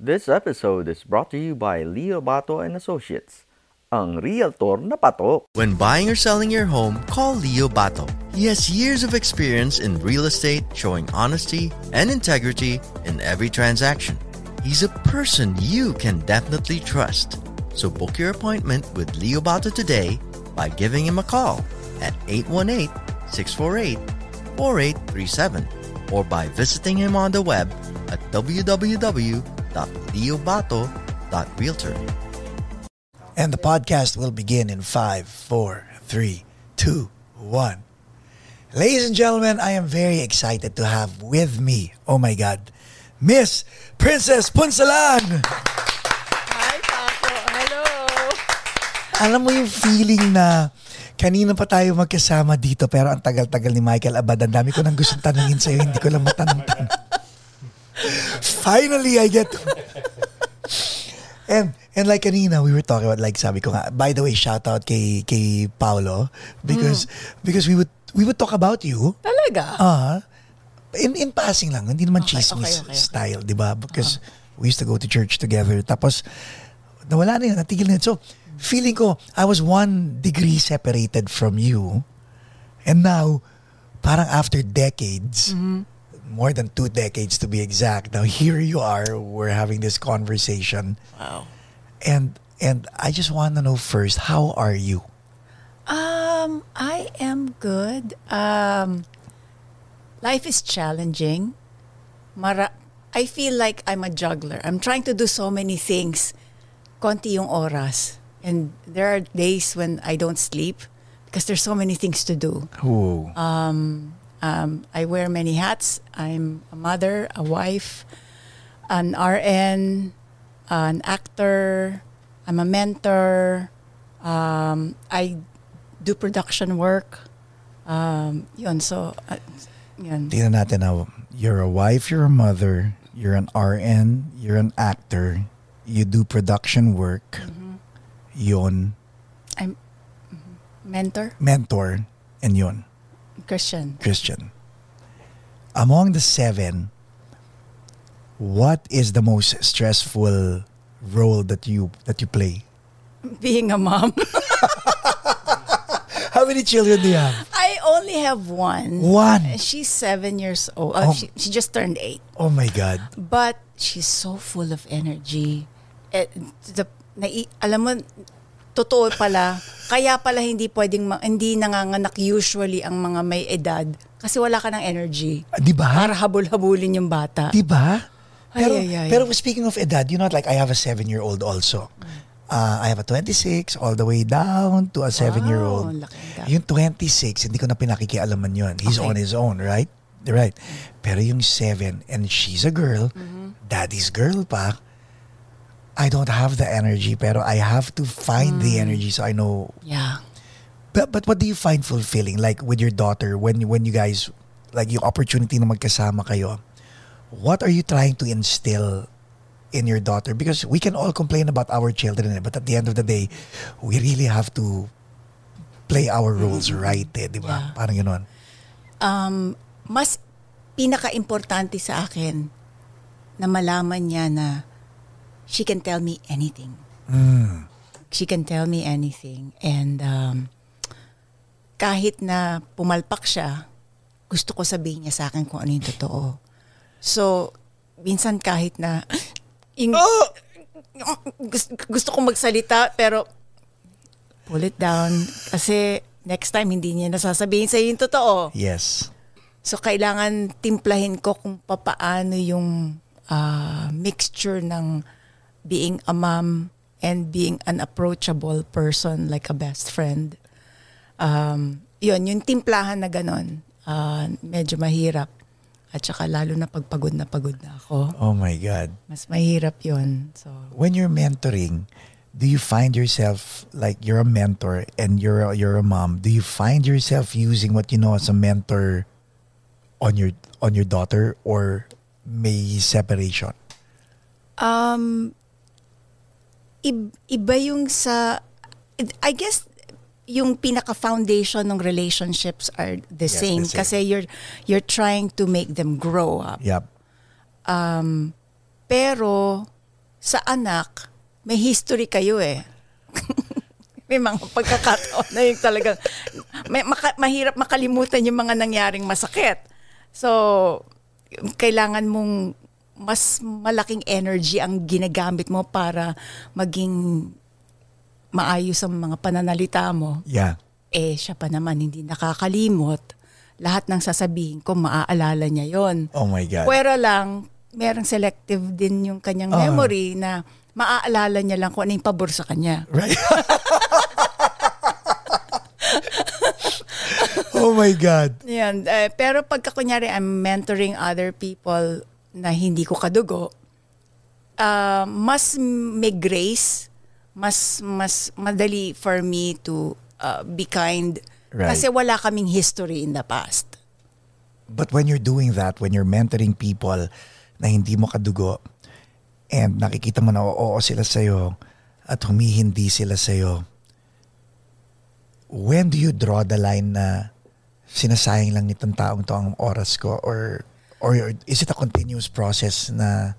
This episode is brought to you by Leo Bato and Associates, ang realtor na patok. When buying or selling your home, call Leo Bato. He has years of experience in real estate, showing honesty and integrity in every transaction. He's a person you can definitely trust. So book your appointment with Leo Bato today by giving him a call at 818-648-4837 or by visiting him on the web at www.leobato.realtor. And the podcast will begin in five, four, three, two, one. Ladies and gentlemen, I am very excited to have with me, oh my God, Miss Princess Punsalan! Hi, Paco. Hello. Alam mo yung feeling na kanina pa tayo magkasama dito pero ang tagal-tagal ni Michael Abad. Ang dami ko nang gustong tanungin sa'yo, hindi ko lang matanong-tanong. Finally, I get to... And and like kanina we were talking about like sabi ko nga by the way shout out kay kay Paolo because because we would we would talk about you Talaga? Ah, in in passing lang, hindi naman Okay, chismis okay, okay, okay. style, 'di ba? Because we used to go to church together. Tapos nawala na yun, natigil na yun. So, feeling ko I was one degree separated from you. And now, parang after decades, Mm-hmm. More than two decades to be exact, now here you are, we're having this conversation. Wow. And and I just want to know first, how are you? Um, I am good. Um, life is challenging. Mara I feel like I'm a juggler. I'm trying to do so many things. Konti yung oras. And there are days when I don't sleep because there's so many things to do. Ooh. Um, um, I wear many hats. I'm a mother, a wife, an RN, an actor. I'm a mentor. Um, I do production work. Um, yun, so, uh, yun. Tingnan natin now. You're a wife, you're a mother, you're an RN, you're an actor, you do production work, yun, I'm mhm, mentor, mentor, and yun, Christian. Christian. Among the seven, what is the most stressful role that you that you play? Being a mom. How many children do you have? I only have one. One. She's seven years old. Uh, Oh. she, she just turned eight. Oh my God. But she's so full of energy. Eh, the, nai, alam mo, totoo pala, kaya pala hindi pwedeng, ma- hindi nanganganak usually ang mga may edad kasi wala ka ng energy. Ah, Di ba? Para habol-habulin yung bata. Di ba? Ay, Pero, ay, ay. pero speaking of edad, you know, like I have a seven-year-old also. Uh, I have a 26 all the way down to a seven-year-old. laki. Yung 26, hindi ko na pinakikialaman yun. He's Okay. on his own, right? Right. Pero yung seven, and she's a girl, Mm-hmm. daddy's girl pa, I don't have the energy, pero I have to find the Mm. energy so I know. Yeah. But, but what do you find fulfilling? Like with your daughter, when, when you guys, like yung opportunity na magkasama kayo, what are you trying to instill in your daughter? Because we can all complain about our children, eh, but at the end of the day, we really have to play our roles right, eh, di ba? Mm-hmm. Yeah. Parang gano'n. Um, mas pinaka-importante sa akin na malaman niya na she can tell me anything. Mm. She can tell me anything. And um, kahit na pumalpak siya, gusto ko sabihin niya sa akin kung ano yung totoo. So, minsan kahit na yung, gusto, gusto kong magsalita pero pull it down kasi next time hindi niya nasasabihin sa yung totoo. Yes. So, kailangan timplahin ko kung papaano yung ah, mixture ng being a mom and being an approachable person like a best friend. Um, yun, yung timplahan na ganon, ah, medyo mahirap. At saka lalo na pagpagod na pagod na ako. Oh my God. Mas mahirap yun. So, When you're mentoring, do you find yourself like you're a mentor and you're a, you're a mom? Do you find yourself using what you know as a mentor on your on your daughter or may separation? Um, iba yung sa, I guess, yung pinaka-foundation ng relationships are the Yes, same. the same. Kasi you're, you're trying to make them grow up. Yep. Um, pero, sa anak, may history kayo eh. may mga pagkakataon na yung talagang may, maka, mahirap makalimutan yung mga nangyaring masakit. So, kailangan mong mas malaking energy ang ginagamit mo para maging maayos ang mga pananalita mo. Yeah. Eh, siya pa naman hindi nakakalimot. Lahat ng sasabihin ko, maaalala niya yon. Oh my God. Pwera lang, merong selective din yung kanyang Ah. memory na maaalala niya lang kung ano yung pabor sa kanya. Right? oh my God. Yan. Eh, pero pagka kunyari I'm mentoring other people na hindi ko kadugo, ah, mas may grace, mas mas madali for me to ah, be kind Right. kasi wala kaming history in the past. But when you're doing that, when you're mentoring people na hindi mo kadugo and nakikita mo na oo sila sa'yo at humihindi sila sa'yo, when do you draw the line na sinasayang lang nitong taong to ang oras ko or or is it a continuous process na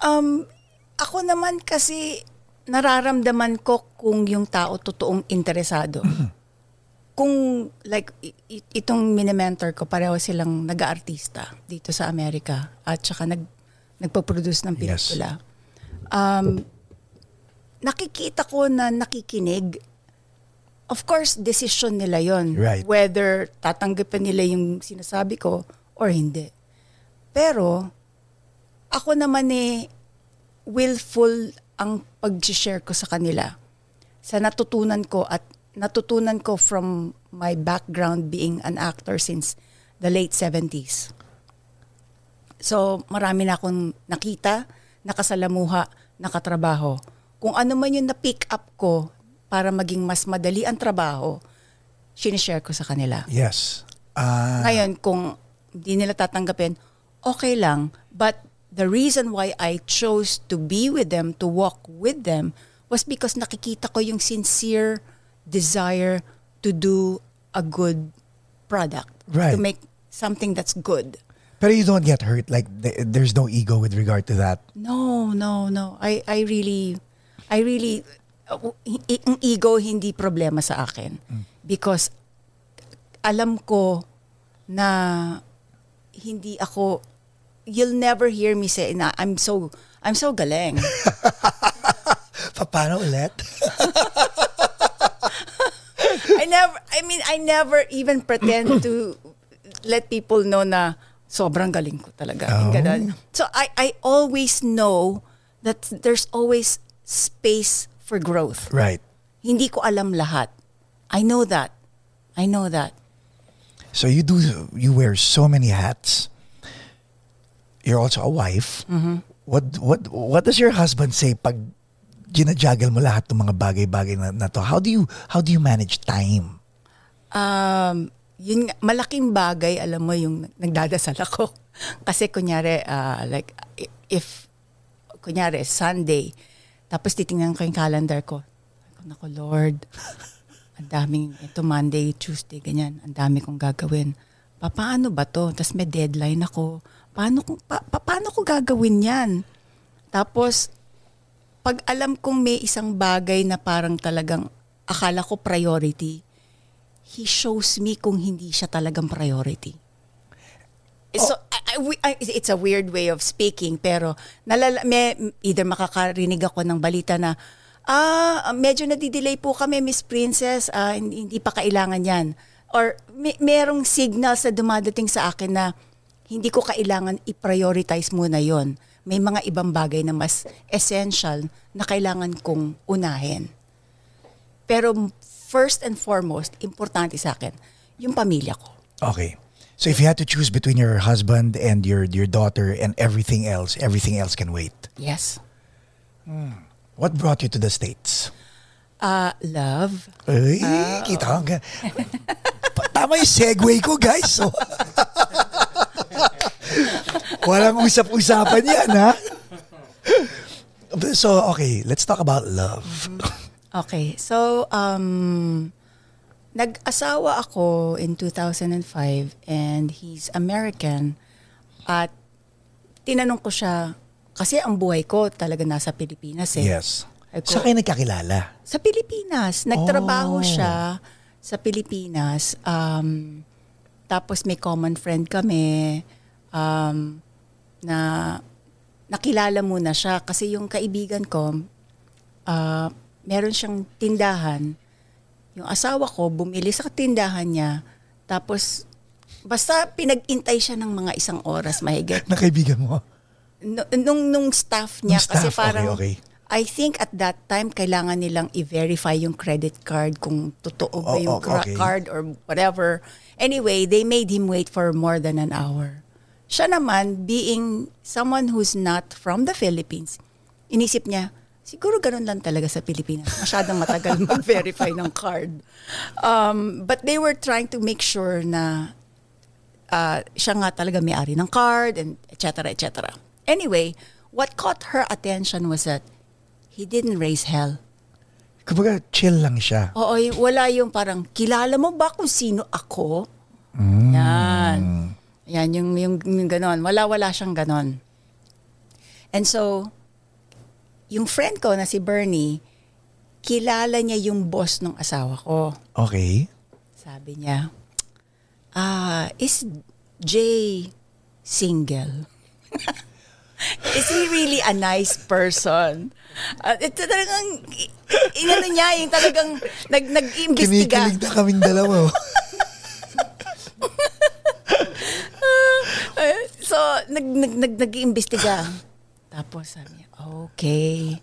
Um, ako naman kasi nararamdaman ko kung yung tao totoong interesado. kung like itong mini-mentor ko, pareho silang nag-aartista dito sa Amerika at saka nag, nagpo-produce ng Yes. pelikula. Um, nakikita ko na nakikinig. Of course, decision nila yon Right. Whether tatanggapin nila yung sinasabi ko or hindi. Pero, ako naman eh, willful ang pag-share ko sa kanila. Sa natutunan ko at natutunan ko from my background being an actor since the late 70s. So, marami na akong nakita, nakasalamuha, nakatrabaho. Kung ano man yung na-pick up ko para maging mas madali ang trabaho, sinishare ko sa kanila. yes. Ah, Ngayon, kung hindi nila tatanggapin, okay lang. But the reason why I chose to be with them, to walk with them, was because nakikita ko yung sincere desire to do a good product. Right. To make something that's good. pero you don't get hurt like th- there's no ego with regard to that. No, no, no. I I really I really ang ego hindi problema sa akin because alam ko na hindi ako you'll never hear me say na I'm so I'm so galing. Paano ulit? I never I mean I never even pretend to let people know na sobrang galing ko talaga. Oh. ganun. So I I always know that there's always space for growth. right. Hindi ko alam lahat. I know that. I know that. So you do you wear so many hats. You're also a wife. Mm-hmm. What what what does your husband say pag ginajuggle mo lahat ng mga bagay-bagay na, na to? How do you how do you manage time? Um, yun malaking bagay, alam mo, yung nagdadasal ako. Kasi kunyari, ah, like, if, kunyari, Sunday, tapos titingnan ko yung calendar ko. Ako, Naku, Lord, ang daming, ito Monday, Tuesday, ganyan, ang dami kong gagawin. Pa, paano ba to? Tapos may deadline ako. Paano, kung, pa, pa- paano ko gagawin yan? Tapos, pag alam kong may isang bagay na parang talagang akala ko priority, he shows me kung hindi siya talagang priority. So, I, I, we- I- it's a weird way of speaking, pero nalala, may, either makakarinig ako ng balita na, ah, medyo nadidelay po kami, Miss Princess, ah, hindi, hindi pa kailangan yan. Or may, merong signals na dumadating sa akin na hindi ko kailangan i-prioritize muna yon. May mga ibang bagay na mas essential na kailangan kong unahin. Pero first and foremost, importante sa akin, yung pamilya ko. Okay. So if you had to choose between your husband and your your daughter and everything else, everything else can wait. Yes. What brought you to the States? Uh, love. Ay, kita. Ga- Pa- Tama yung segue ko, guys. So, walang usap-usapan yan, ha? So, okay, let's talk about love. Okay. So, um, nag-asawa ako in 2005 and he's American. At tinanong ko siya, kasi ang buhay ko talaga nasa Pilipinas eh. Yes. Ay, ko- Sa kayo nagkakilala? Sa Pilipinas. Nagtrabaho Oh. siya sa Pilipinas. Um, tapos may common friend kami um, na nakilala muna siya kasi yung kaibigan ko, ah, meron siyang tindahan. Yung asawa ko, bumili sa tindahan niya. Tapos, basta pinag-intay siya ng mga isang oras mahigit. Na kaibigan mo? Nu- nung, nung staff niya, Nung kasi staff, parang, okay, okay. I think at that time, kailangan nilang i-verify yung credit card kung totoo ba Oh, yung oh, okay. card or whatever. Anyway, they made him wait for more than an hour. Siya naman, being someone who's not from the Philippines, inisip niya, siguro ganun lang talaga sa Pilipinas. Masyadong matagal mag-verify ng card. Um, but they were trying to make sure na uh, siya nga talaga may-ari ng card and et cetera, et cetera. Anyway, what caught her attention was that he didn't raise hell. Kumbaga, chill lang siya. Oo, y- wala yung parang, kilala mo ba kung sino ako? Yan. Yan, yung, yung, yung ganon. Wala-wala siyang ganon. And so, yung friend ko na si Bernie, kilala niya yung boss ng asawa ko. Okay. Sabi niya, ah, is Jay single? is he really a nice person? Uh, ito talagang, i- inano niya, yung talagang nag, nag-imbestiga. Kinikilig na kaming dalawa. oh. Eh, so, nag, nag, nag, nag-iimbestiga. Tapos sabi niya, okay.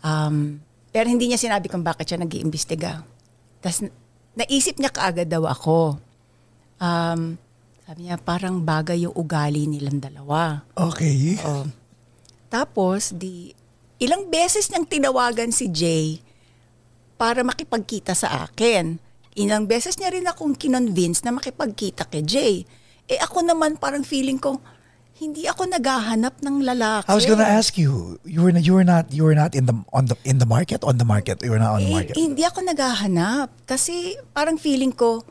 Um, pero hindi niya sinabi kung bakit siya nag-iimbestiga. Tapos naisip niya kaagad daw ako. Um, sabi niya, parang bagay yung ugali nilang dalawa. Okay. Oh. Tapos, di, ilang beses niyang tinawagan si Jay para makipagkita sa akin. Ilang beses niya rin akong kinonvince na makipagkita kay Jay. Eh ako naman parang feeling ko, hindi ako naghahanap ng lalaki. I was gonna ask you, you were you were not you were not in the on the in the market on the market. You were not on the Eh, market. hindi ako naghahanap. Kasi parang feeling ko,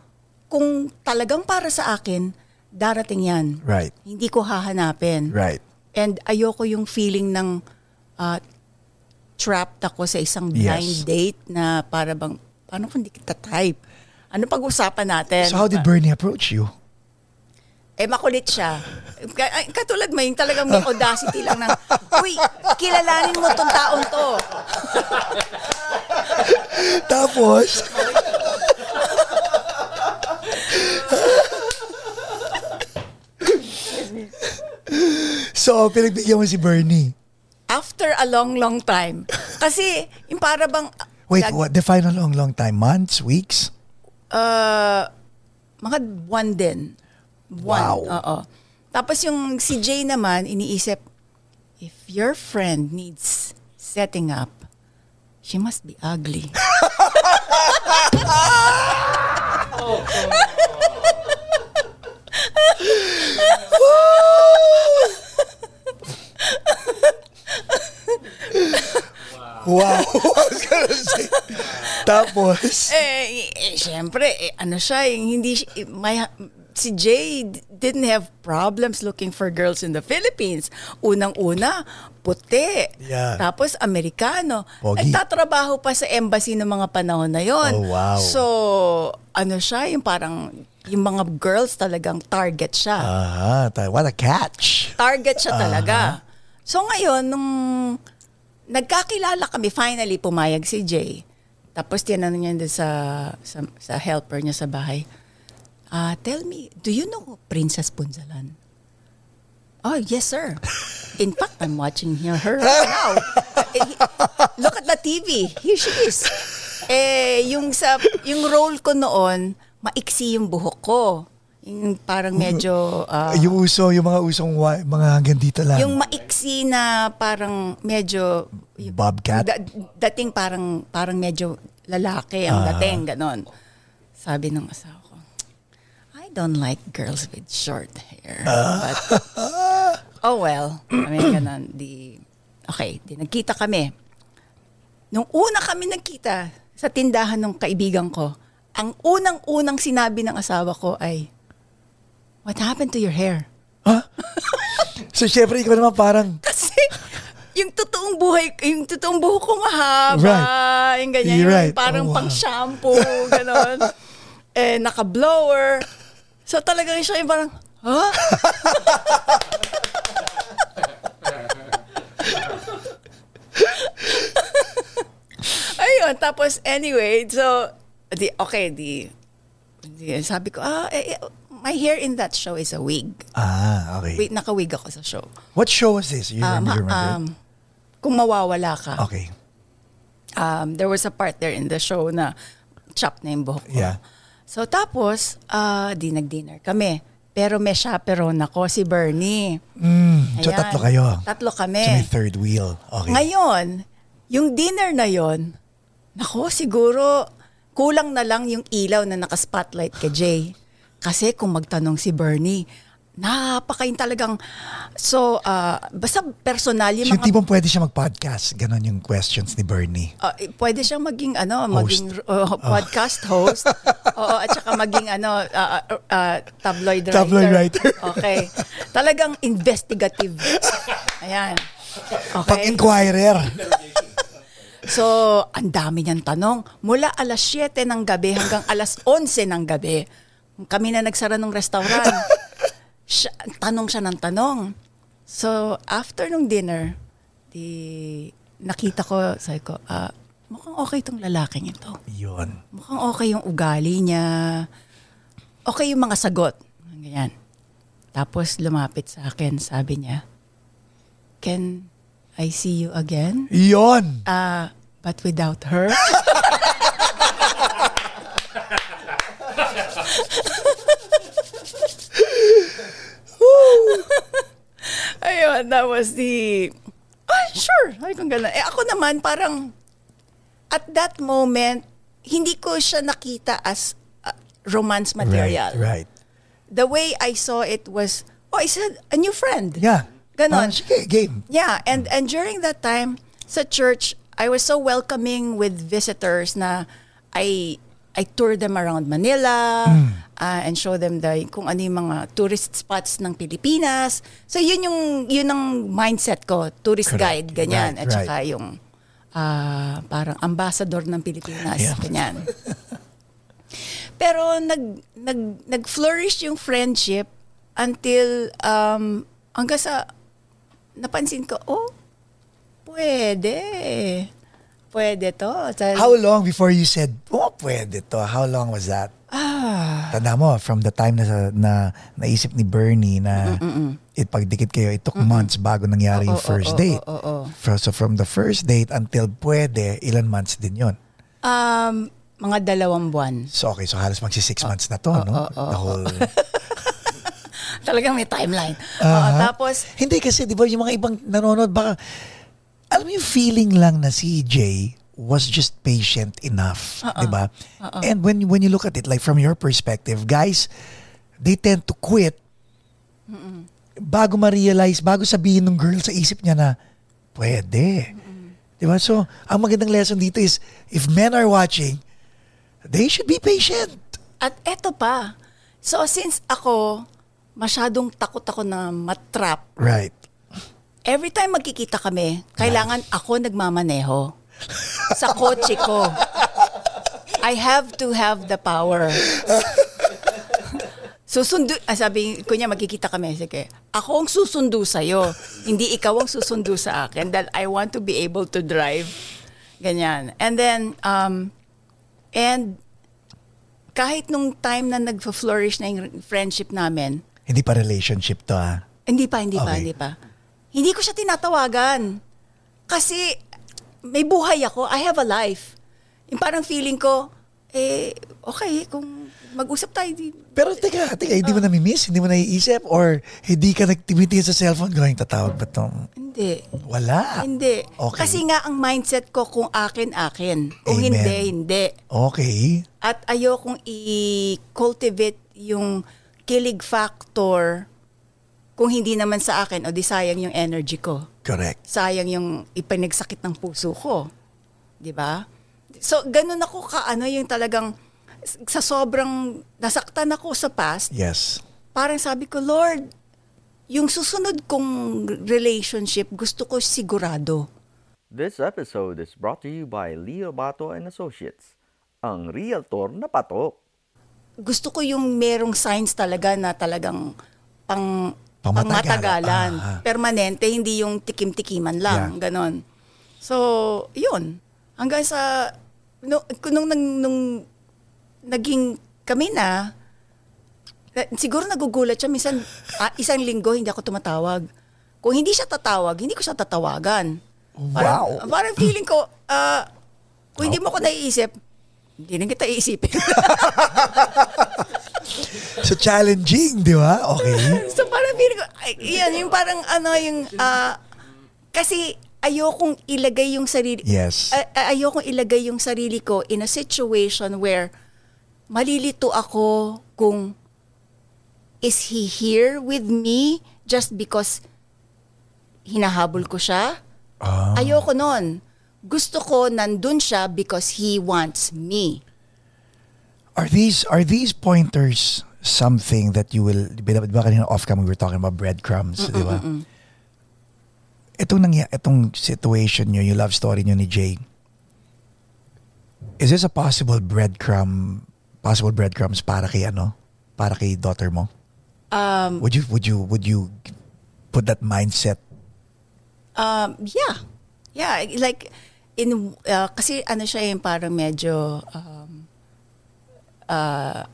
kung talagang para sa akin, darating yan. Right. Hindi ko hahanapin. Right. And ayoko yung feeling ng ah, trapped ako sa isang Yes. blind date na para bang, paano kung di kita type? Ano pag-usapan natin? So how did Bernie approach you? Eh, makulit siya. Katulad mo, yung talagang may audacity lang ng, Uy, kilalanin mo tong taong to. Tapos, so, pinagbigyan mo si Bernie. After a long, long time. Kasi, yung para bang, Wait, lag- what? Define a long, long time. Months? Weeks? Uh, mga one din. One. Wow. Oo. Tapos yung si Jay naman, iniisip, if your friend needs setting up, she must be ugly. Wow. I was say. Tapos, eh, eh, syempre, eh, ano siya, eh, hindi, eh, may, si Jay didn't have problems looking for girls in the Philippines. Unang-una, puti. Yeah. Tapos, Amerikano. Pogi. Nagtatrabaho pa sa embassy ng mga panahon na yon. Oh, wow. So, ano siya, yung parang, yung mga girls talagang target siya. ah, ta- what a catch. target siya talaga. So ngayon, nung nagkakilala kami, finally pumayag si Jay. Tapos tinanong niya doon sa, sa, sa helper niya sa bahay, ah tell me, do you know Princess Punzalan? Oh, yes, sir. In fact, I'm watching her, her right now. Eh, Look at the TV. Here she is. Eh, yung sa yung role ko noon, maiksi yung buhok ko. Yung parang medyo ah, yung uso, yung mga usong mga hanggang dito lang. yung maiksi na parang medyo Bobcat? da- dating parang parang medyo lalaki ang Ah. dating ganon. Sabi ng asawa ko, I don't like girls with short hair. Ah. But, oh well, I mean, ganon. Di, okay, di nagkita kami. Nung una kami nagkita sa tindahan ng kaibigan ko, ang unang-unang sinabi ng asawa ko ay, What happened to your hair? So, syempre, ikaw naman parang, Kasi yung totoong buhay, yung totoong buhok ko mahaba, Right. yung ganyan, You're yung right. parang Oh, wow. pang shampoo, ganon. eh, naka-blower. So talagang siya yung parang, ha? Ayun, tapos anyway, so, di, okay, di, di, sabi ko, ah, eh, eh, my hair in that show is a wig. Ah, okay. Wait, naka-wig ako sa show. What show was this? You Um, remember? um, kung mawawala ka, okay. um, there was a part there in the show na chop na yung buhok ko. Yeah. So tapos, ah, di nag-dinner kami. Pero may chaperone ako, si Bernie. Mm, so tatlo kayo. Tatlo kami. So may third wheel. Okay. Ngayon, yung dinner na yon, nako, siguro kulang na lang yung ilaw na naka-spotlight kay Jay. Kasi kung magtanong si Bernie, napakain talagang, so, ah, basta personal, yung mga tipong pwede siya mag-podcast. Ganon yung questions ni Bernie. Eh, pwede siyang maging ano, Host. maging uh, podcast host. Oo, at saka maging ano, ah, ah, tabloid writer. Tabloid writer. okay. Talagang investigative. Ayan. Okay. Pag-inquirer. So, ang dami niyang tanong. Mula alas 7 ng gabi hanggang alas 11 ng gabi. Kami na nagsara ng restaurant. siya, tanong siya ng tanong. So, after nung dinner, di, nakita ko, sabi ko, ah, mukhang okay tong lalaking ito. Yun. Mukhang okay yung ugali niya. Okay yung mga sagot. Ganyan. Tapos lumapit sa akin, sabi niya, Can I see you again? Yun. Ah, but without her? Ayun, that was the... Ah, sure. Ay, kung gano'n. Eh, ako naman, parang... At that moment, hindi ko siya nakita as uh, romance material. Right, right. The way I saw it was, oh, it's a, a new friend. Yeah. Ganon. Sige, game. Yeah, and and during that time sa church, I was so welcoming with visitors na I I tour them around Manila uh, and show them the kung ano yung mga tourist spots ng Pilipinas. So yun yung yun ang mindset ko, tourist Correct. guide ganyan Right, at saka right. yung ah, parang ambassador ng Pilipinas Yeah. ganyan. Pero nag nag nag-flourish yung friendship until um hanggang sa napansin ko, oh, pwede. Pwede to. Sa- How long before you said, oh, pwede to? How long was that? ah, Tanda mo, from the time na, na naisip ni Bernie na it, pagdikit kayo, it took months bago nangyari yung Oo, first oo, date. oo, oo. Fro- So from the first date until pwede, ilan months din yon. um, mga dalawang buwan. So okay, so halos magsi six months na to, no? oo, oo, the whole... Talagang may timeline. Oo, Aha. tapos, Hindi kasi, di ba, yung mga ibang nanonood, baka, alam mo yung feeling lang na si Jay was just patient enough, di ba? And when when you look at it, like from your perspective, guys, they tend to quit bago ma-realize, bago sabihin ng girl sa isip niya na, pwede. Di ba? So, ang magandang lesson dito is, if men are watching, they should be patient. at eto pa. So, since ako, masyadong takot ako na matrap, Right. Every time magkikita kami, kailangan ako nagmamaneho sa kotse ko. I have to have the power. Susundo, ah, sabi ko niya, magkikita kami. Sige, ako ang susundo sa'yo. Hindi ikaw ang susundo sa akin dahil I want to be able to drive. Ganyan. And then, um, and kahit nung time na nag-flourish na yung friendship namin, Hindi pa relationship to, ah. hindi pa, hindi pa, Okay. hindi pa. Hindi ko siya tinatawagan. Kasi may buhay ako. I have a life. Yung parang feeling ko, eh, okay, kung mag-usap tayo, di, Pero teka, teka, hindi mo nami-miss? Hindi mo naiisip? Or hindi ka nagtimitingin sa cellphone going, tatawag ba tong... hindi. Wala. Hindi. Okay. Kasi nga ang mindset ko kung akin, akin. Kung Amen. hindi, hindi. Okay. At ayokong i-cultivate yung kilig factor kung hindi naman sa akin o di sayang yung energy ko. Correct. sayang yung ipinagsakit ng puso ko. 'Di ba? So ganun ako ka ano yung talagang sa sobrang nasaktan ako sa past, Yes. parang sabi ko, Lord, yung susunod kong relationship, gusto ko sigurado. This episode is brought to you by Leo Bato and Associates, ang realtor na patok. Gusto ko yung merong signs talaga na talagang pang Pangmatagalan. Ah, ah. permanente, hindi yung tikim-tikiman lang, ganon. So, yun. Hanggang sa, nung, nung, nung, nung naging kami na, na- siguro nagugulat siya, minsan, ah, isang linggo, hindi ako tumatawag. Kung hindi siya tatawag, hindi ko siya tatawagan. Parang, Wow. parang feeling ko, ah, kung hindi mo ako naiisip, hindi na kita iisipin. So challenging, di ba? Okay. so parang feeling ko, yan, yung parang ano yung, ah, kasi ayokong ilagay yung sarili, Yes. ay- ayokong ilagay yung sarili ko in a situation where malilito ako kung is he here with me just because hinahabol ko siya? Ah. Ayoko nun. Gusto ko nandun siya because he wants me. Are these are these pointers something that you will di ba, di ba kanina off cam we were talking about breadcrumbs, di ba? Itong nangya, itong situation nyo, yung love story nyo ni Jay. Is this a possible breadcrumb possible breadcrumbs para kay ano? Para kay daughter mo? Um, Would you would you would you put that mindset? Um, yeah. Yeah, like in uh, kasi ano siya yung parang medyo um, uh,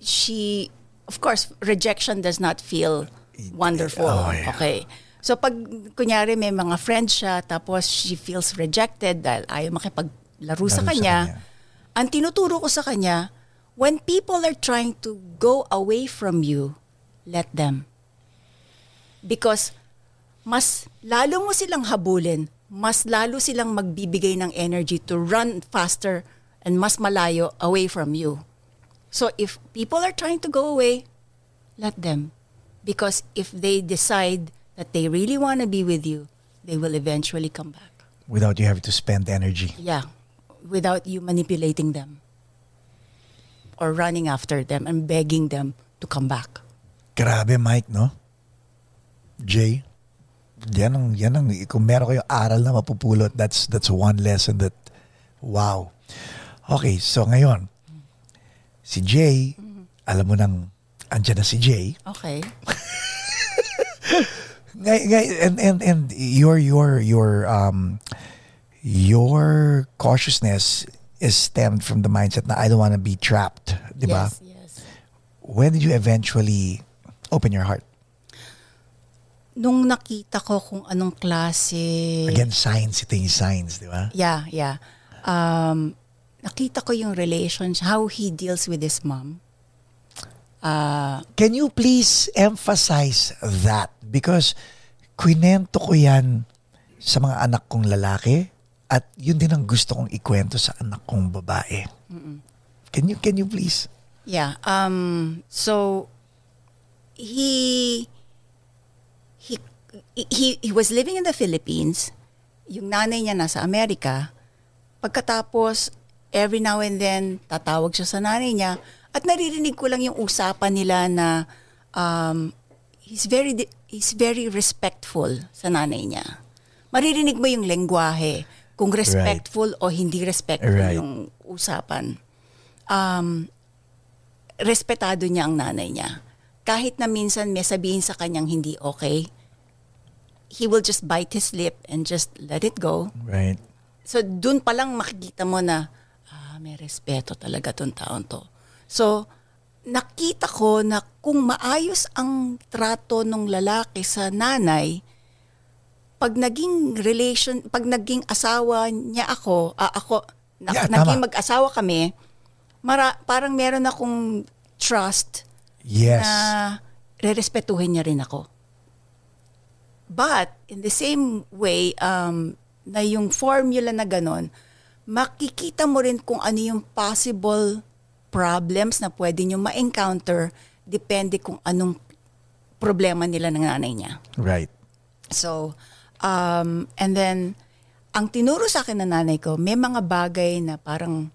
she of course rejection does not feel wonderful. Oh, yeah. Okay. So pag kunyari may mga friends siya tapos she feels rejected dahil ayaw makipaglaro sa Laro sa kanya, kanya. ang tinuturo ko sa kanya, when people are trying to go away from you, let them. Because mas lalo mo silang habulin, mas lalo silang magbibigay ng energy to run faster and mas malayo away from you. So if people are trying to go away, let them. Because if they decide that they really want to be with you, they will eventually come back. Without you having to spend energy. Yeah, without you manipulating them or running after them and begging them to come back. Grabe, Mike, no? Jay, yan ang, yan ang, kung meron kayong aral na mapupulot, that's, that's one lesson that, wow. Okay, so ngayon, si Jay, alam mo nang, andyan na si Jay. Okay. Ngay, ngay, and, and, and your, your, your, um, your cautiousness is stemmed from the mindset na I don't want to be trapped, di ba? Yes, yes. When did you eventually open your heart? Nung nakita ko kung anong klase... Again, signs, ito yung signs, di ba? Yeah, yeah. Um, nakita ko yung relationship, how he deals with his mom. Uh, Can you please emphasize that? Because kwento ko yan sa mga anak kong lalaki at yun din ang gusto kong ikwento sa anak kong babae. Can you can you please? yeah. Um, so, he, he, he, he was living in the Philippines. Yung nanay niya nasa Amerika. Pagkatapos, every now and then, tatawag siya sa nanay niya. At naririnig ko lang yung usapan nila na um, he's very he's very respectful sa nanay niya. Maririnig mo yung lengguwahe, kung respectful o hindi respectful Right. yung usapan. Um, respetado niya ang nanay niya. Kahit na minsan may sabihin sa kanyang hindi okay, he will just bite his lip and just let it go. Right. So, dun pa lang makikita mo na, ah, may respeto talaga tong taon to. So, nakita ko na kung maayos ang trato ng lalaki sa nanay, pag naging relation, pag naging asawa niya ako, ah, ako, na, Yeah, naging tama. mag-asawa kami, mara, parang meron akong trust Yes. na rerespetuhin niya rin ako. But, in the same way, um, na yung formula na ganon, makikita mo rin kung ano yung possible problems na pwede nyo ma-encounter depende kung anong problema nila ng nanay niya. right. So, um, and then, ang tinuro sa akin ng nanay ko, may mga bagay na parang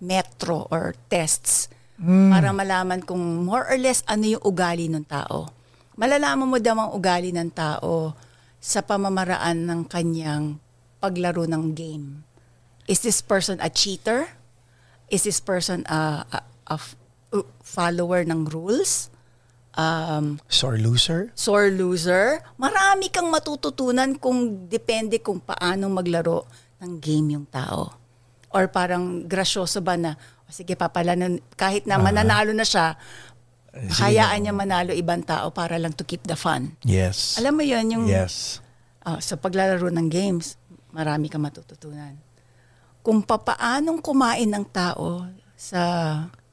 metro or tests para malaman kung more or less ano yung ugali ng tao. Malalaman mo daw ang ugali ng tao sa pamamaraan ng kanyang paglaro ng game. Is this person a cheater? Is this person a, a, a uh, follower ng rules? Um, Sore loser? sore loser? Marami kang matututunan kung depende kung paano maglaro ng game yung tao. Or parang grasyoso ba na, o sige papalanan, kahit na mananalo na siya, hayaan niya manalo ibang tao para lang to keep the fun. Yes. Alam mo yun, yung Yes. ah, sa paglalaro ng games, marami kang matututunan. Kung papaanong kumain ng tao sa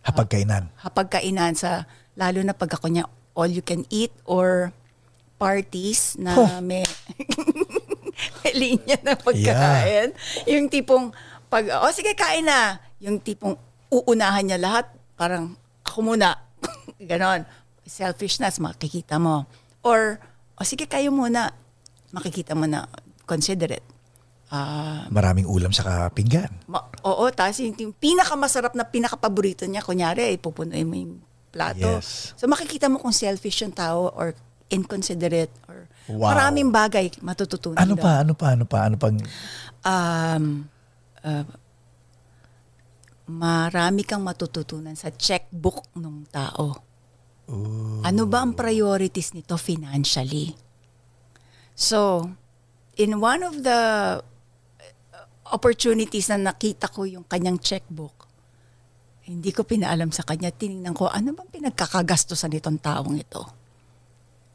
Hapagkainan. hapagkainan sa lalo na pag ako niya all you can eat or parties na Huh. may, may linya na pagkain. Yung tipong pag oh sige kain na, yung tipong uunahan niya lahat, parang ako muna. Ganon. Selfishness makikita mo. Or oh sige kayo muna. Makikita mo na considerate. Ah, Maraming ulam sa pinggan. Ma- oo, tapos yung, yung pinakamasarap na pinakapaborito niya, kunyari, ipupunuin mo yung plato. Yes. So makikita mo kung selfish yung tao or inconsiderate or Wow. maraming bagay matututunan Ano pa? Ano pa? Ano pa? Ano pang... Um, uh, marami kang matututunan sa checkbook ng tao. Ano ba ang priorities nito financially? So, in one of the uh, opportunities na nakita ko yung kanyang checkbook, hindi ko pinaalam sa kanya. Tiningnan ko, ano bang pinagkakagastosan nitong taong ito?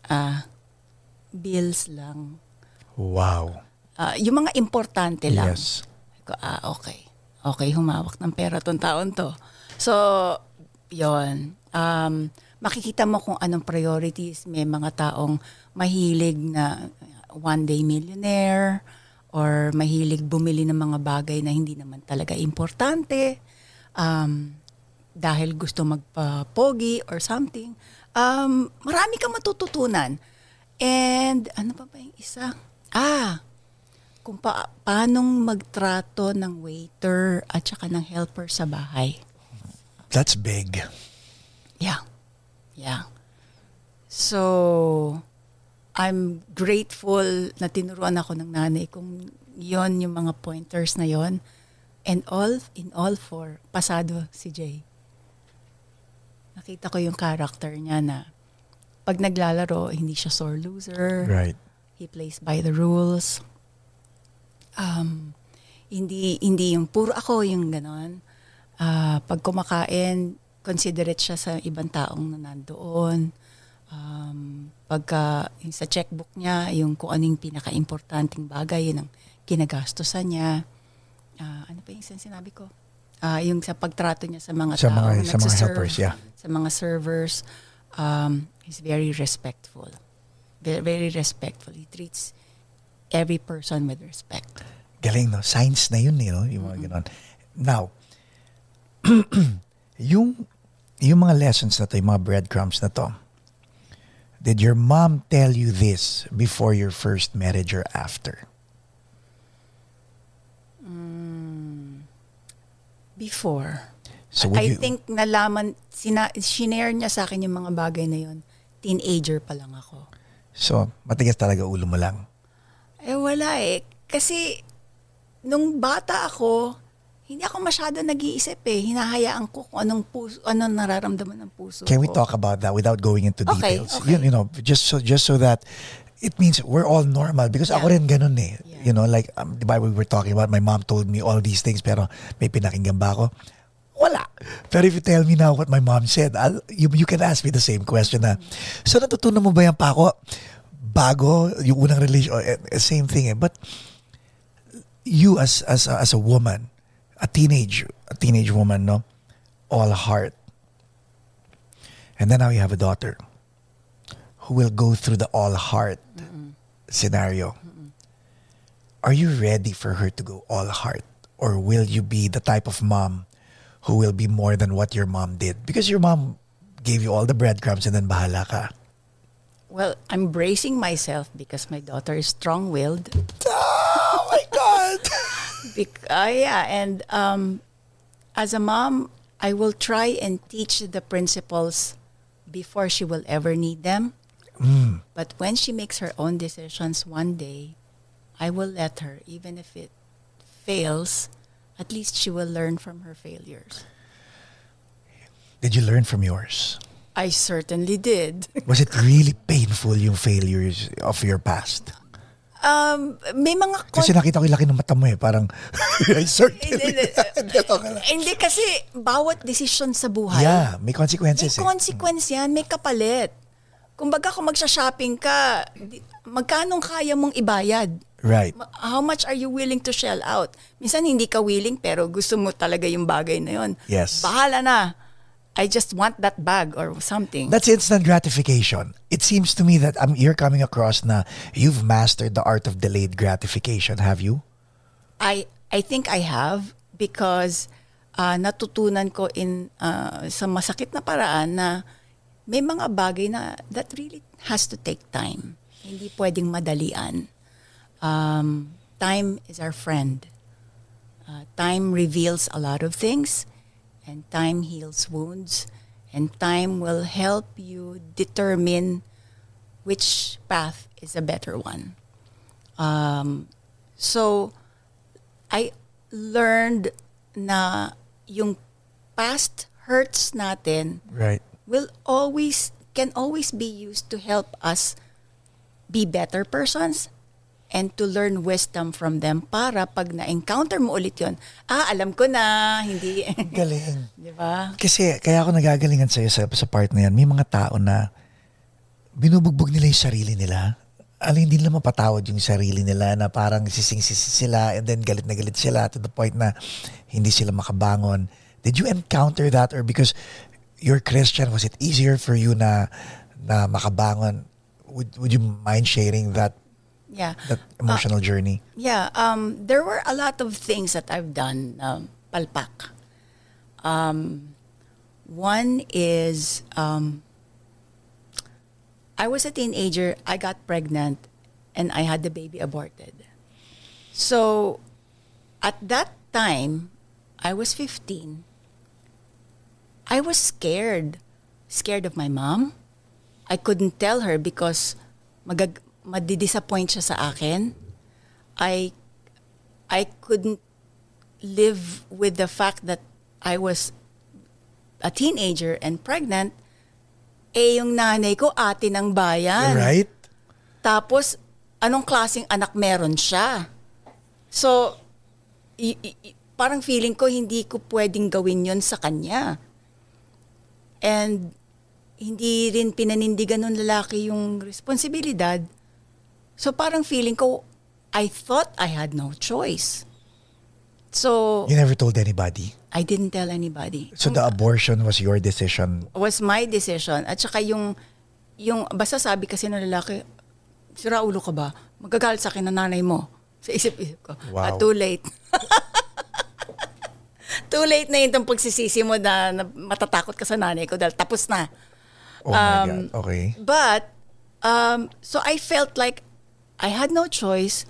Ah, bills lang. Wow. Ah, yung mga importante lang. Yes. Ko, ah, okay. Okay, humawak ng pera tong taon to. So, yon Um, makikita mo kung anong priorities. May mga taong mahilig na one-day millionaire or mahilig bumili ng mga bagay na hindi naman talaga importante um, dahil gusto magpa-pogi or something. Um, marami kang matututunan. And ano pa ba yung isa? Ah, kung pa paanong magtrato ng waiter at saka ng helper sa bahay. That's big. Yeah. Yeah. So, I'm grateful na tinuruan ako ng nanay kung yon yung mga pointers na yon And all, in all four, pasado si Jay. Nakita ko yung character niya na pag naglalaro, hindi siya sore loser. Right. He plays by the rules. Um, hindi hindi yung puro ako yung ganon. Ah, pag kumakain, considerate siya sa ibang taong na nandoon. Um, pagka sa checkbook niya, yung kung anong pinaka-importanting bagay, yun ang kinagastosan niya. Ah, ano pa yung sin- sinabi ko? Ah, yung sa pagtrato niya sa mga Sa tao, mga- sa mga helpers, yeah. Sa mga servers, um, he's very respectful. Very, very respectful. He treats every person with respect. Galing, no? Science na yun, eh, no? Yung mga ganon. Now, yung, yung mga lessons na to, yung mga breadcrumbs na to, did your mom tell you this before your first marriage or after? Before. So I you, think nalaman, sina, shinare niya sa akin yung mga bagay na yun. Teenager pa lang ako. so matigas talaga ulo mo lang. Eh wala eh. Kasi nung bata ako, hindi ako masyado nag-iisip eh. Hinahayaan ko kung anong puso, anong nararamdaman ng puso Can we ko. talk about that without going into Okay, details? okay. You, you know, just so just so that it means we're all normal because ako Yeah. rin ganun eh. Yeah. You know, like um, 'di ba we were talking about my mom told me all these things pero may pinakinggan ba ako? Wala. Pero if you tell me now what my mom said, I'll, you, you can ask me the same question na, so natutunan mo ba yan pa ako bago yung unang relation, eh, eh, same thing eh. But you as as as a woman, a teenage a teenage woman, no, all heart. And then now you have a daughter who will go through the all heart scenario. Are you ready for her to go all heart? Or will you be the type of mom who will be more than what your mom did? Because your mom gave you all the breadcrumbs and then bahala ka. Well, I'm bracing myself because my daughter is strong-willed. Oh my God! Bec- uh, yeah, and um, as a mom, I will try and teach the principles before she will ever need them. But when she makes her own decisions one day, I will let her, even if it fails, at least she will learn from her failures. Did you learn from yours? I certainly did. Was it really painful yung failures of your past? Um, may mga con- Kasi nakita ko yung laki ng mata mo eh. Parang, I certainly. Hindi, kasi bawat desisyon sa buhay, Yeah, may may consequences eh. consequence yan, may kapalit. Kumbaga kung magsha-shopping ka, magkano kaya mong ibayad? Right. How much are you willing to shell out? Minsan hindi ka willing pero gusto mo talaga yung bagay na yon. Yes. Bahala na. I just want that bag or something. That's instant gratification. It seems to me that um, you're coming across na you've mastered the art of delayed gratification, have you? I I think I have because uh, natutunan ko in uh, sa masakit na paraan na may mga bagay na that really has to take time. Hindi pwedeng madalian. Um, time is our friend. Uh, time reveals a lot of things, and time heals wounds, and time will help you determine which path is a better one. Um, so, I learned na yung past hurts natin Right. will always can always be used to help us be better persons and to learn wisdom from them para pag na-encounter mo ulit yon ah, alam ko na, hindi, Galing. di ba? Kasi kaya ako nagagalingan sa'yo sa, sa part na yan, may mga tao na binubugbog nila yung sarili nila. Alam, hindi nila mapatawad yung sarili nila na parang sising-sisi sila and then galit na galit sila to the point na hindi sila makabangon. Did you encounter that or because you're Christian, was it easier for you na na makabangon? Would, would you mind sharing that Yeah. that emotional journey? Yeah, um, there were a lot of things that I've done um, palpak. Um, one is um, I was a teenager. I got pregnant, and I had the baby aborted. So, at that time, I was 15. I was scared, scared of my mom. I couldn't tell her because magag madidisappoint siya sa akin. I I couldn't live with the fact that I was a teenager and pregnant. Eh, yung nanay ko, ate ng bayan. Right? Tapos, anong klaseng anak meron siya? So, i- i- i- parang feeling ko hindi ko pwedeng gawin yon sa kanya. And hindi rin pinanindigan ng lalaki yung responsibilidad. So parang feeling ko, I thought I had no choice. So, You never told anybody. I didn't tell anybody. So the abortion was your decision. was my decision. At saka yung, yung, basta sabi kasi ng lalaki, sira ulo ka ba? Magagalit sa akin ng nanay mo. Sa isip-isip ko. Wow. Ah, too late. too late na yung pagsisisi mo na, na matatakot ka sa nanay ko dahil tapos na. Oh my Um, God. Okay. But, um, so I felt like I had no choice.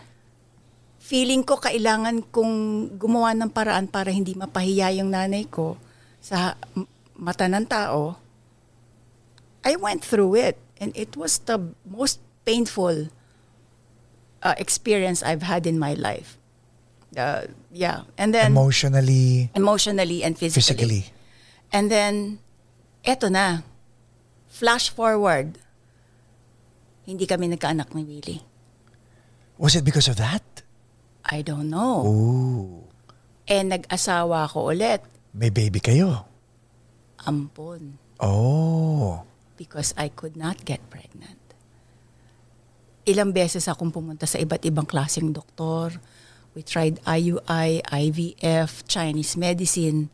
Feeling ko kailangan kong gumawa ng paraan para hindi mapahiya yung nanay ko sa mata ng tao. I went through it and it was the most painful uh, experience I've had in my life. Uh, yeah. And then Emotionally, emotionally and physically. And then, eto na. Flash forward. Hindi kami nagkaanak ni Willie. Was it because of that? I don't know. Ooh. Eh, nag-asawa ko ulit. May baby kayo. Ampon. Oh. Because I could not get pregnant. Ilang beses akong pumunta sa iba't ibang klaseng doktor. We tried IUI, IVF, Chinese medicine.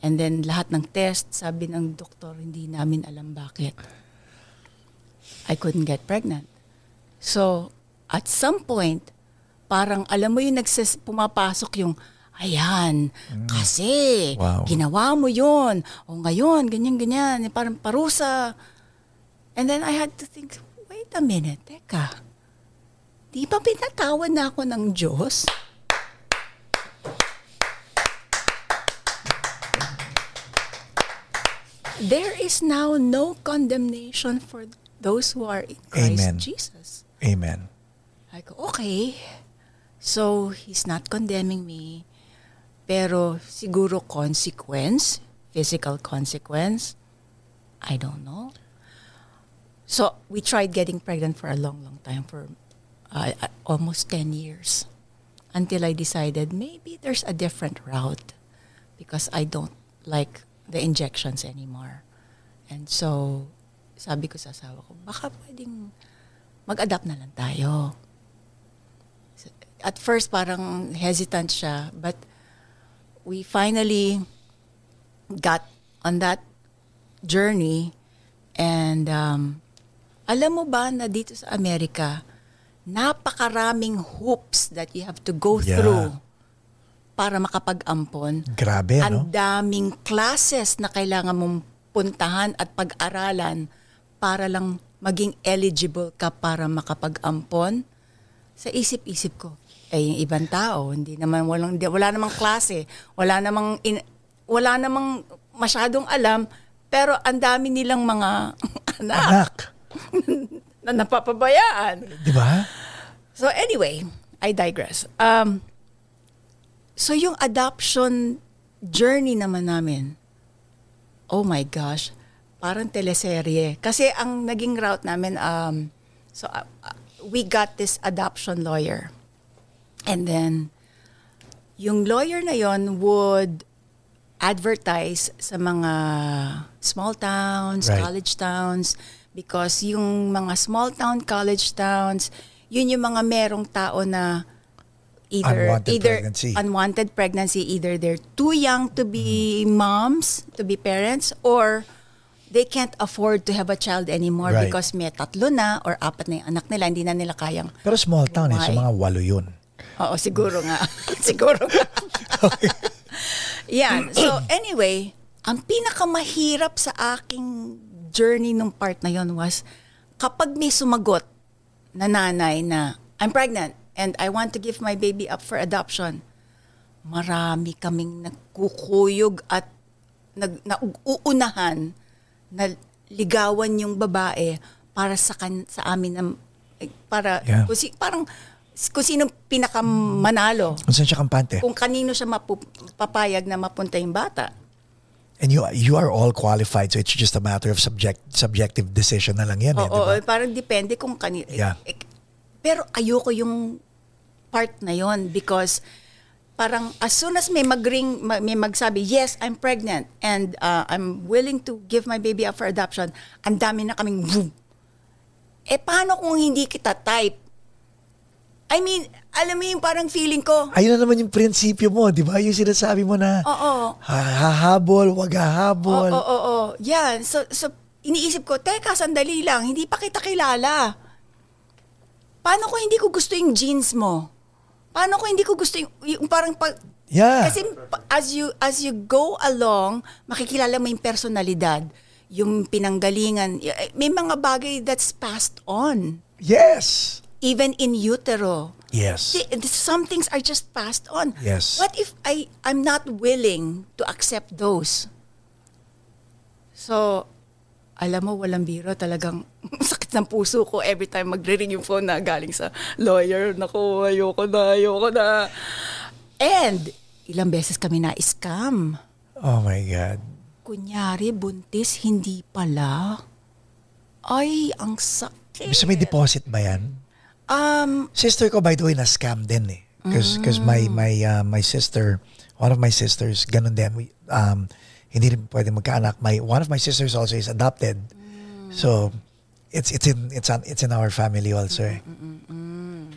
And then lahat ng test, sabi ng doktor, hindi namin alam bakit. I couldn't get pregnant. So, at some point, parang alam mo yung nagses, pumapasok yung, ayan, kasi, Wow. ginawa mo yun. O ngayon, ganyan-ganyan. Parang parusa. And then I had to think, wait a minute, teka. Di ba pinatawad na ako ng Diyos? There is now no condemnation for those who are in Christ Amen. Jesus. Amen. I go, okay. So, he's not condemning me. Pero siguro consequence, physical consequence, I don't know. So, we tried getting pregnant for a long, long time, for uh, uh, almost 10 years. Until I decided maybe there's a different route because I don't like the injections anymore. And so, sabi ko sa asawa ko, baka pwedeng mag-adapt na lang tayo. At first, parang hesitant siya. But we finally got on that journey. And um, alam mo ba na dito sa Amerika, napakaraming hoops that you have to go Yeah. through para makapag-ampon. Grabe, no? Ang daming classes na kailangan mong puntahan at pag-aralan para lang maging eligible ka para makapag-ampon. Sa isip-isip ko, eh yung ibang tao, hindi naman walang di- wala namang klase, wala namang in- wala namang masyadong alam, pero ang dami nilang mga anak Anak. na napapabayaan. Di ba? So anyway, I digress. Um, so yung adoption journey naman namin, oh my gosh, parang teleserye. Kasi ang naging route namin, um, so uh, uh, we got this adoption lawyer. And then, yung lawyer na yon would advertise sa mga small towns, Right. college towns, because yung mga small town, college towns, yun yung mga merong tao na either Unwanted either pregnancy. unwanted pregnancy, either they're too young to be moms, to be parents, or they can't afford to have a child anymore Right. because may tatlo na or apat na yung anak nila, hindi na nila kayang Pero small town eh, so mga walo yun. Oo, siguro nga. siguro nga. Yan. So, anyway, ang pinakamahirap sa aking journey nung part na yon was kapag may sumagot na nanay na I'm pregnant and I want to give my baby up for adoption, marami kaming nagkukuyog at nag, nauunahan na ligawan yung babae para sa kan, sa amin na para Yeah. kung si, parang kung sino pinakamanalo Kung saan siya kampante. kung kanino siya mapu- papayag na mapunta yung bata. And you you are all qualified so it's just a matter of subject subjective decision na lang yan eh, Oo, ba? parang depende kung kanino. Yeah. pero ayoko yung part na yon because parang as soon as may magring ma- may magsabi, yes, I'm pregnant and uh, I'm willing to give my baby up for adoption, ang dami na kaming boom. Eh paano kung hindi kita type? I mean, alam mo yung parang feeling ko, Ayun na naman yung prinsipyo mo, di ba? Yung sinasabi mo na oo, ha- hahabol, wag Oo, hahabol. oo, oo. Yan. So, so, iniisip ko, teka, sandali lang, hindi pa kita kilala. Paano ko hindi ko gusto yung jeans mo? Paano ko hindi ko gusto yung, yung parang pag, Yeah. kasi as you as you go along, makikilala mo yung personalidad, yung pinanggalingan. Y- May mga bagay that's passed on. yes. Even in utero. Yes. Some things are just passed on. Yes. What if I I'm not willing to accept those? So, alam mo, walang biro. Talagang sakit ng puso ko every time magre-ring yung phone na galing sa lawyer. Naku, ayoko na, ayoko na. And, ilang beses kami na-scam. Oh my God. Kunyari, buntis, hindi pala. Ay, ang sakit. Gusto may deposit ba yan? Um, Sister ko, by the way, na-scam din eh. Because cause my, my, uh, my sister, one of my sisters, ganun din. We, um, hindi rin pwede magkaanak. My, one of my sisters also is adopted. So, it's it's in it's on, it's in our family also eh.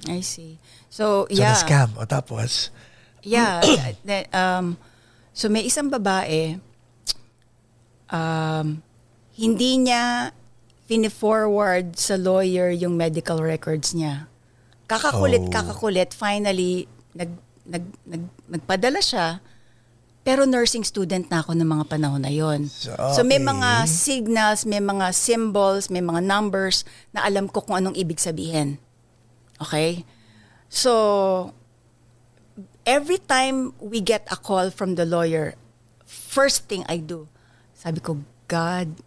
I see. So, So yeah. na-scam. O tapos, Yeah. that- um, so may isang babae, um, hindi niya fini-forward sa lawyer yung medical records niya. Kakakulit, Oh. kakakulit. Finally, nag, nag, nag, nagpadala siya. Pero nursing student na ako ng mga panahon na yon. So, So may okay. mga signals, may mga symbols, may mga numbers na alam ko kung anong ibig sabihin. Okay? So, every time we get a call from the lawyer, first thing I do, sabi ko, God,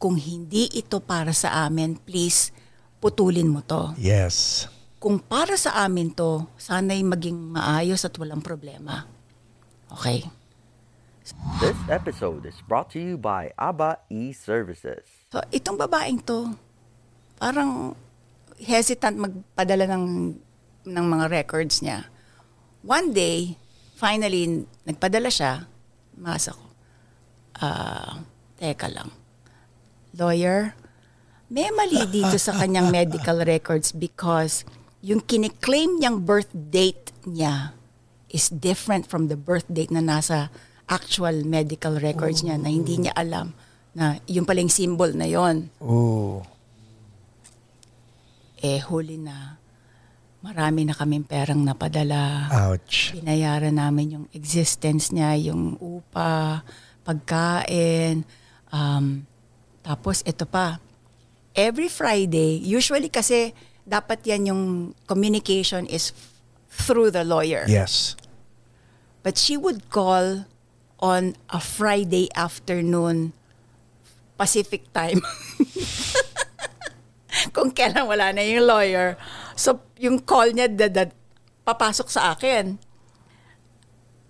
kung hindi ito para sa amin, please, putulin mo to. Yes. Kung para sa amin to, sana'y maging maayos at walang problema. Okay? This episode is brought to you by ABBA e-Services. So, itong babaeng to, parang hesitant magpadala ng, ng mga records niya. One day, finally, nagpadala siya. Masa ko. Ah, teka lang. Lawyer, may mali dito sa kanyang medical records because yung kiniklaim niyang birth date niya is different from the birth date na nasa actual medical records niya na hindi niya alam na yung paling symbol na yon Oh. eh huli na marami na kaming perang napadala. Ouch. Binayaran namin yung existence niya, yung upa, pagkain. Um, tapos ito pa, every Friday, usually kasi dapat yan yung communication is through the lawyer. Yes. But she would call on a Friday afternoon Pacific time. Kung kailan wala na yung lawyer. So, yung call niya, dadad, papasok sa akin.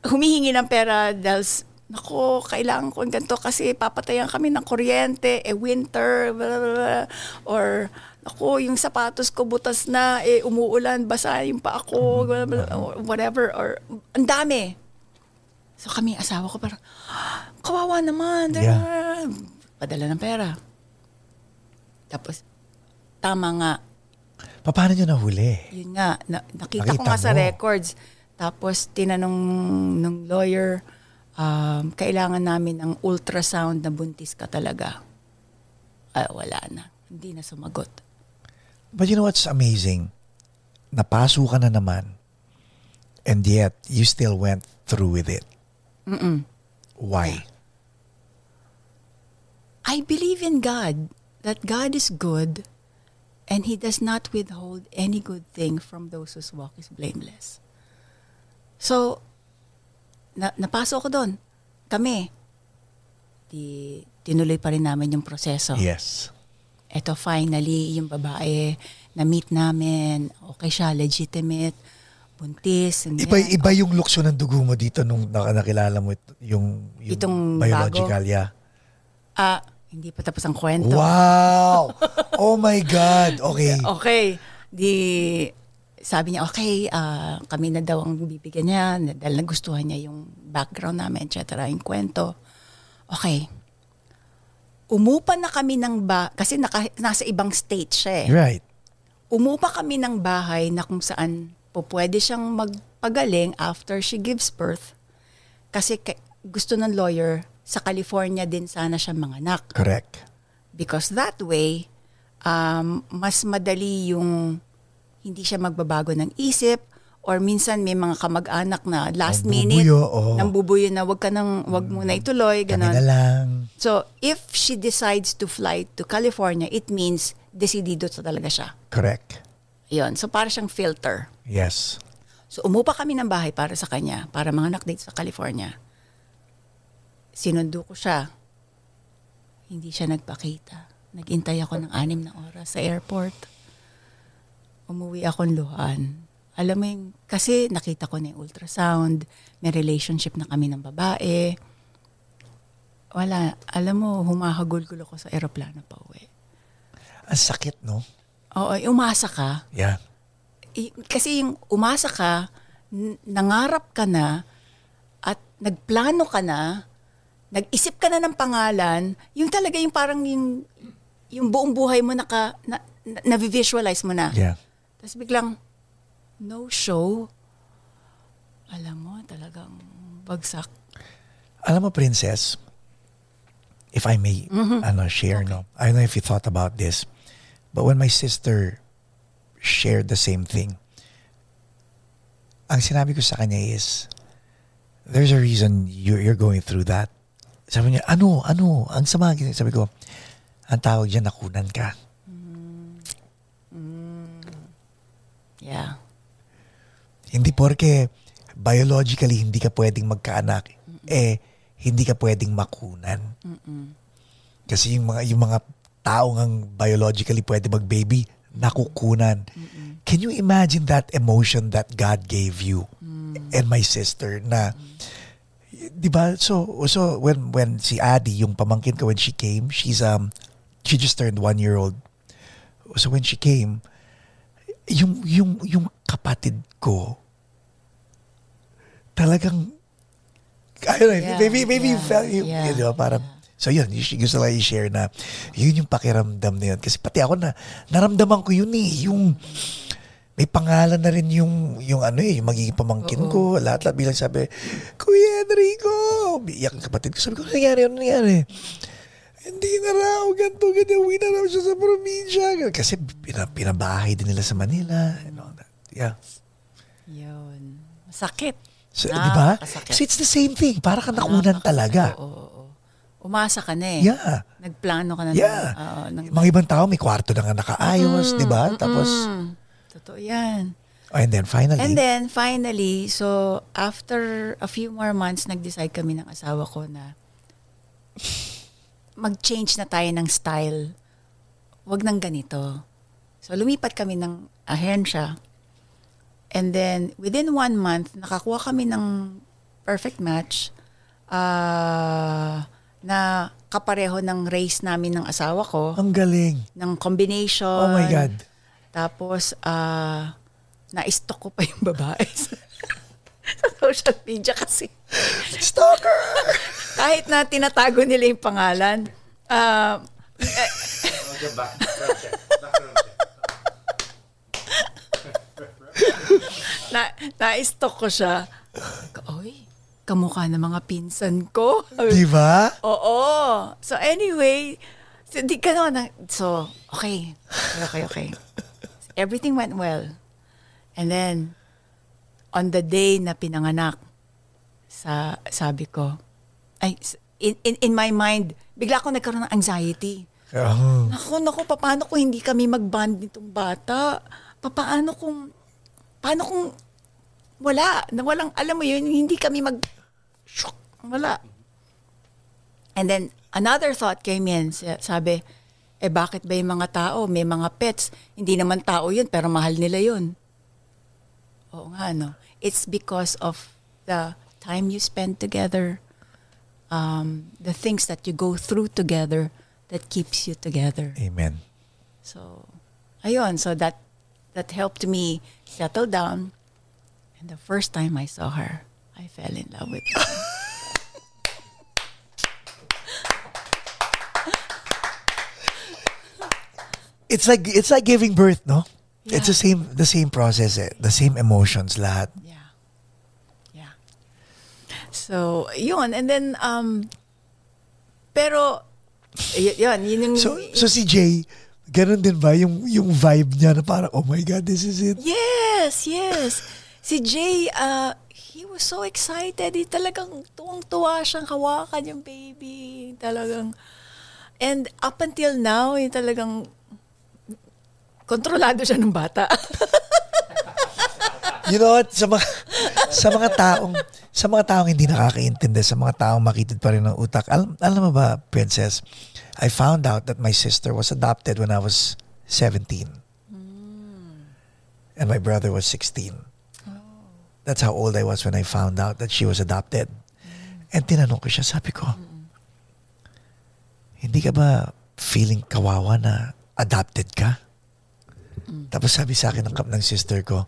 Humihingi ng pera dahil, nako, kailangan ko ng ganito kasi papatayan kami ng kuryente, eh winter, blah, blah, blah. or ako, yung sapatos ko butas na, eh umuulan, basa yung pa ako, blah, blah, or whatever, or ang dami. So kami, asawa ko parang, "Ah, kawawa naman. Yeah. Padala ng pera. Tapos, tama nga, Paano nyo nahuli? yun nga, na, nakita, ko Nakita nga sa mo. records. Tapos tinanong ng lawyer, um, kailangan namin ng ultrasound na buntis ka talaga. Ay, wala na. Hindi na sumagot. But you know what's amazing? Napaso ka na naman. And yet, you still went through with it. Mm-mm. Why? I believe in God, that God is good and He does not withhold any good thing from those whose walk is blameless. So, na, napasok ko doon. Kami. Di, tinuloy pa rin namin yung proseso. Yes. Eto finally, yung babae, na-meet namin, okay siya, legitimate, buntis. Iba, ganyan. iba yung lukso ng dugo mo dito nung nak- nakilala mo yung, yung Itong biological, yeah. Ah, hindi pa tapos ang kwento. Wow! Oh my God! Okay. Okay. Di, sabi niya, okay, ah, kami na daw ang bibigyan niya na- dahil nagustuhan niya yung background namin, etc. Yung kwento. Okay. Umupa na kami ng ba, kasi naka, nasa ibang state siya eh. Right. Umupa kami ng bahay na kung saan po pwede siyang magpagaling after she gives birth. Kasi ka- gusto ng lawyer, sa California din sana siya manganak Correct. because that way um, mas madali yung hindi siya magbabago ng isip or minsan may mga kamag-anak na last minute Nambubuyo, oo. nambubuyo na wag ka nang wag mo na ituloy Kami na ganun. lang. So if she decides to fly to California it means desidido sa talaga siya. Correct. Yun. So para siyang filter. Yes. So umupa kami ng bahay para sa kanya, para manganak dito sa California. Sinundo ko siya. Hindi siya nagpakita. Nagintay ako ng anim na oras sa airport. Umuwi akong luhan. Alam mo yung, kasi nakita ko na yung ultrasound, may relationship na kami ng babae. Wala, alam mo, humahagulgul ako sa aeroplano pa uwi. Ang sakit, no? Oo, umasa ka, Yeah. I- kasi yung umasa ka, nangarap ka na, at nagplano ka na, nag-isip ka na ng pangalan, yung talaga yung parang yung, yung buong buhay mo naka, na, na, na-visualize mo na. Yeah. Tapos biglang, no show. Alam mo, talagang bagsak. Alam mo, Princess, if I may ano, share, no? I don't know if you thought about this, but when my sister shared the same thing, ang sinabi ko sa kanya is, there's a reason you're, you're going through that. Sabi niya, ano, ano, ang sama. Sabi ko, ang tawag dyan, nakunan ka. Yeah. Hindi porke biologically hindi ka pwedeng magkaanak, eh, hindi ka pwedeng makunan. Kasi yung mga yung mga taong ang biologically pwede mag-baby, nakukunan. Can you imagine that emotion that God gave you and my sister na 'di ba? So so when when si Adi, yung pamangkin ko when she came, she's um she just turned one year old. So when she came, yung yung yung kapatid ko talagang ayun Yeah, maybe maybe you yeah, felt you, yeah, you know, parang So yun, gusto lang i-share na yun yung pakiramdam na yun. Kasi pati ako na, naramdaman ko yun eh. Yung, may pangalan na rin yung, yung ano eh, yung magiging pamangkin ko. Lahat-lahat bilang sabi, Kuya Enrico! Iyak ang kapatid ko. Sabi ko, ano nangyari? Ano nangyari? Hindi na raw, ganito, ganyan. Uwi na raw siya sa probinsya. Kasi pina, pinabahay din nila sa Manila. And all that. Yeah. Yun. Masakit. So, Ah, di ba? Kasi it's the same thing. Para ka nakunan talaga. Oo, oo, oo. Umasa ka na eh. Yeah. Nagplano ka na. Yeah. ng- oo, ng- Mga ibang tao, may kwarto na nga nakaayos, di ba? Tapos, Mm, totoo yan. and then finally, And then, finally, so, after a few more months, nag-decide kami ng asawa ko na mag-change na tayo ng style. Huwag nang ganito. So, lumipat kami ng ahensya. And then, within one month, nakakuha kami ng perfect match ah, na kapareho ng race namin ng asawa ko, ang galing. ng combination. Oh my God. Tapos, ah, na-stalk ko pa yung babae sa, social media kasi Stalker! kahit na tinatago nila yung pangalan, ah, na, na-stalk ko siya. Oy, kamukha ng mga pinsan ko. Di ba? Oo. So anyway, so, di ka naman, na- so, okay. Okay, okay, okay. Everything went well. And then, on the day na pinanganak, sa, sabi ko, ay, in, in, in my mind, bigla ako nagkaroon ng anxiety. Oh. Naku, naku, paano kung hindi kami mag-bond nitong bata? Paano kung, paano kung wala, na walang, alam mo yun, hindi kami mag, Shuk! wala. And then, another thought came in, sa- sabi, eh bakit ba yung mga tao, may mga pets, hindi naman tao yun, pero mahal nila yun. Oo nga, no? It's because of the time you spend together, um, the things that you go through together that keeps you together. Amen. So, ayun. So that that helped me settle down. And the first time I saw her, I fell in love with her. It's like it's like giving birth, no? It's the Yeah. same the same process, eh. the same emotions lahat. Yeah. Yeah. So, yun. And then, um, pero, y- yun, yun yung, So so si Jay, ganun din ba yung yung vibe niya na parang oh my god, this is it. Yes, yes. Si Jay, uh, he was so excited. He talagang tuwang-tuwa siyang hawakan yung baby. Talagang, and up until now, yung talagang kontrolado siya ng bata. You know what? Sa mga, sa mga taong, sa mga taong hindi nakakaintindi, sa mga taong makitid pa rin ng utak, alam, alam mo ba, Princess, I found out that my sister was adopted when I was 17. And my brother was 16. That's how old I was when I found out that she was adopted. And tinanong ko siya, sabi ko, hindi ka ba feeling kawawa na adopted ka? Tapos sabi sa akin ng, kap- ng sister ko,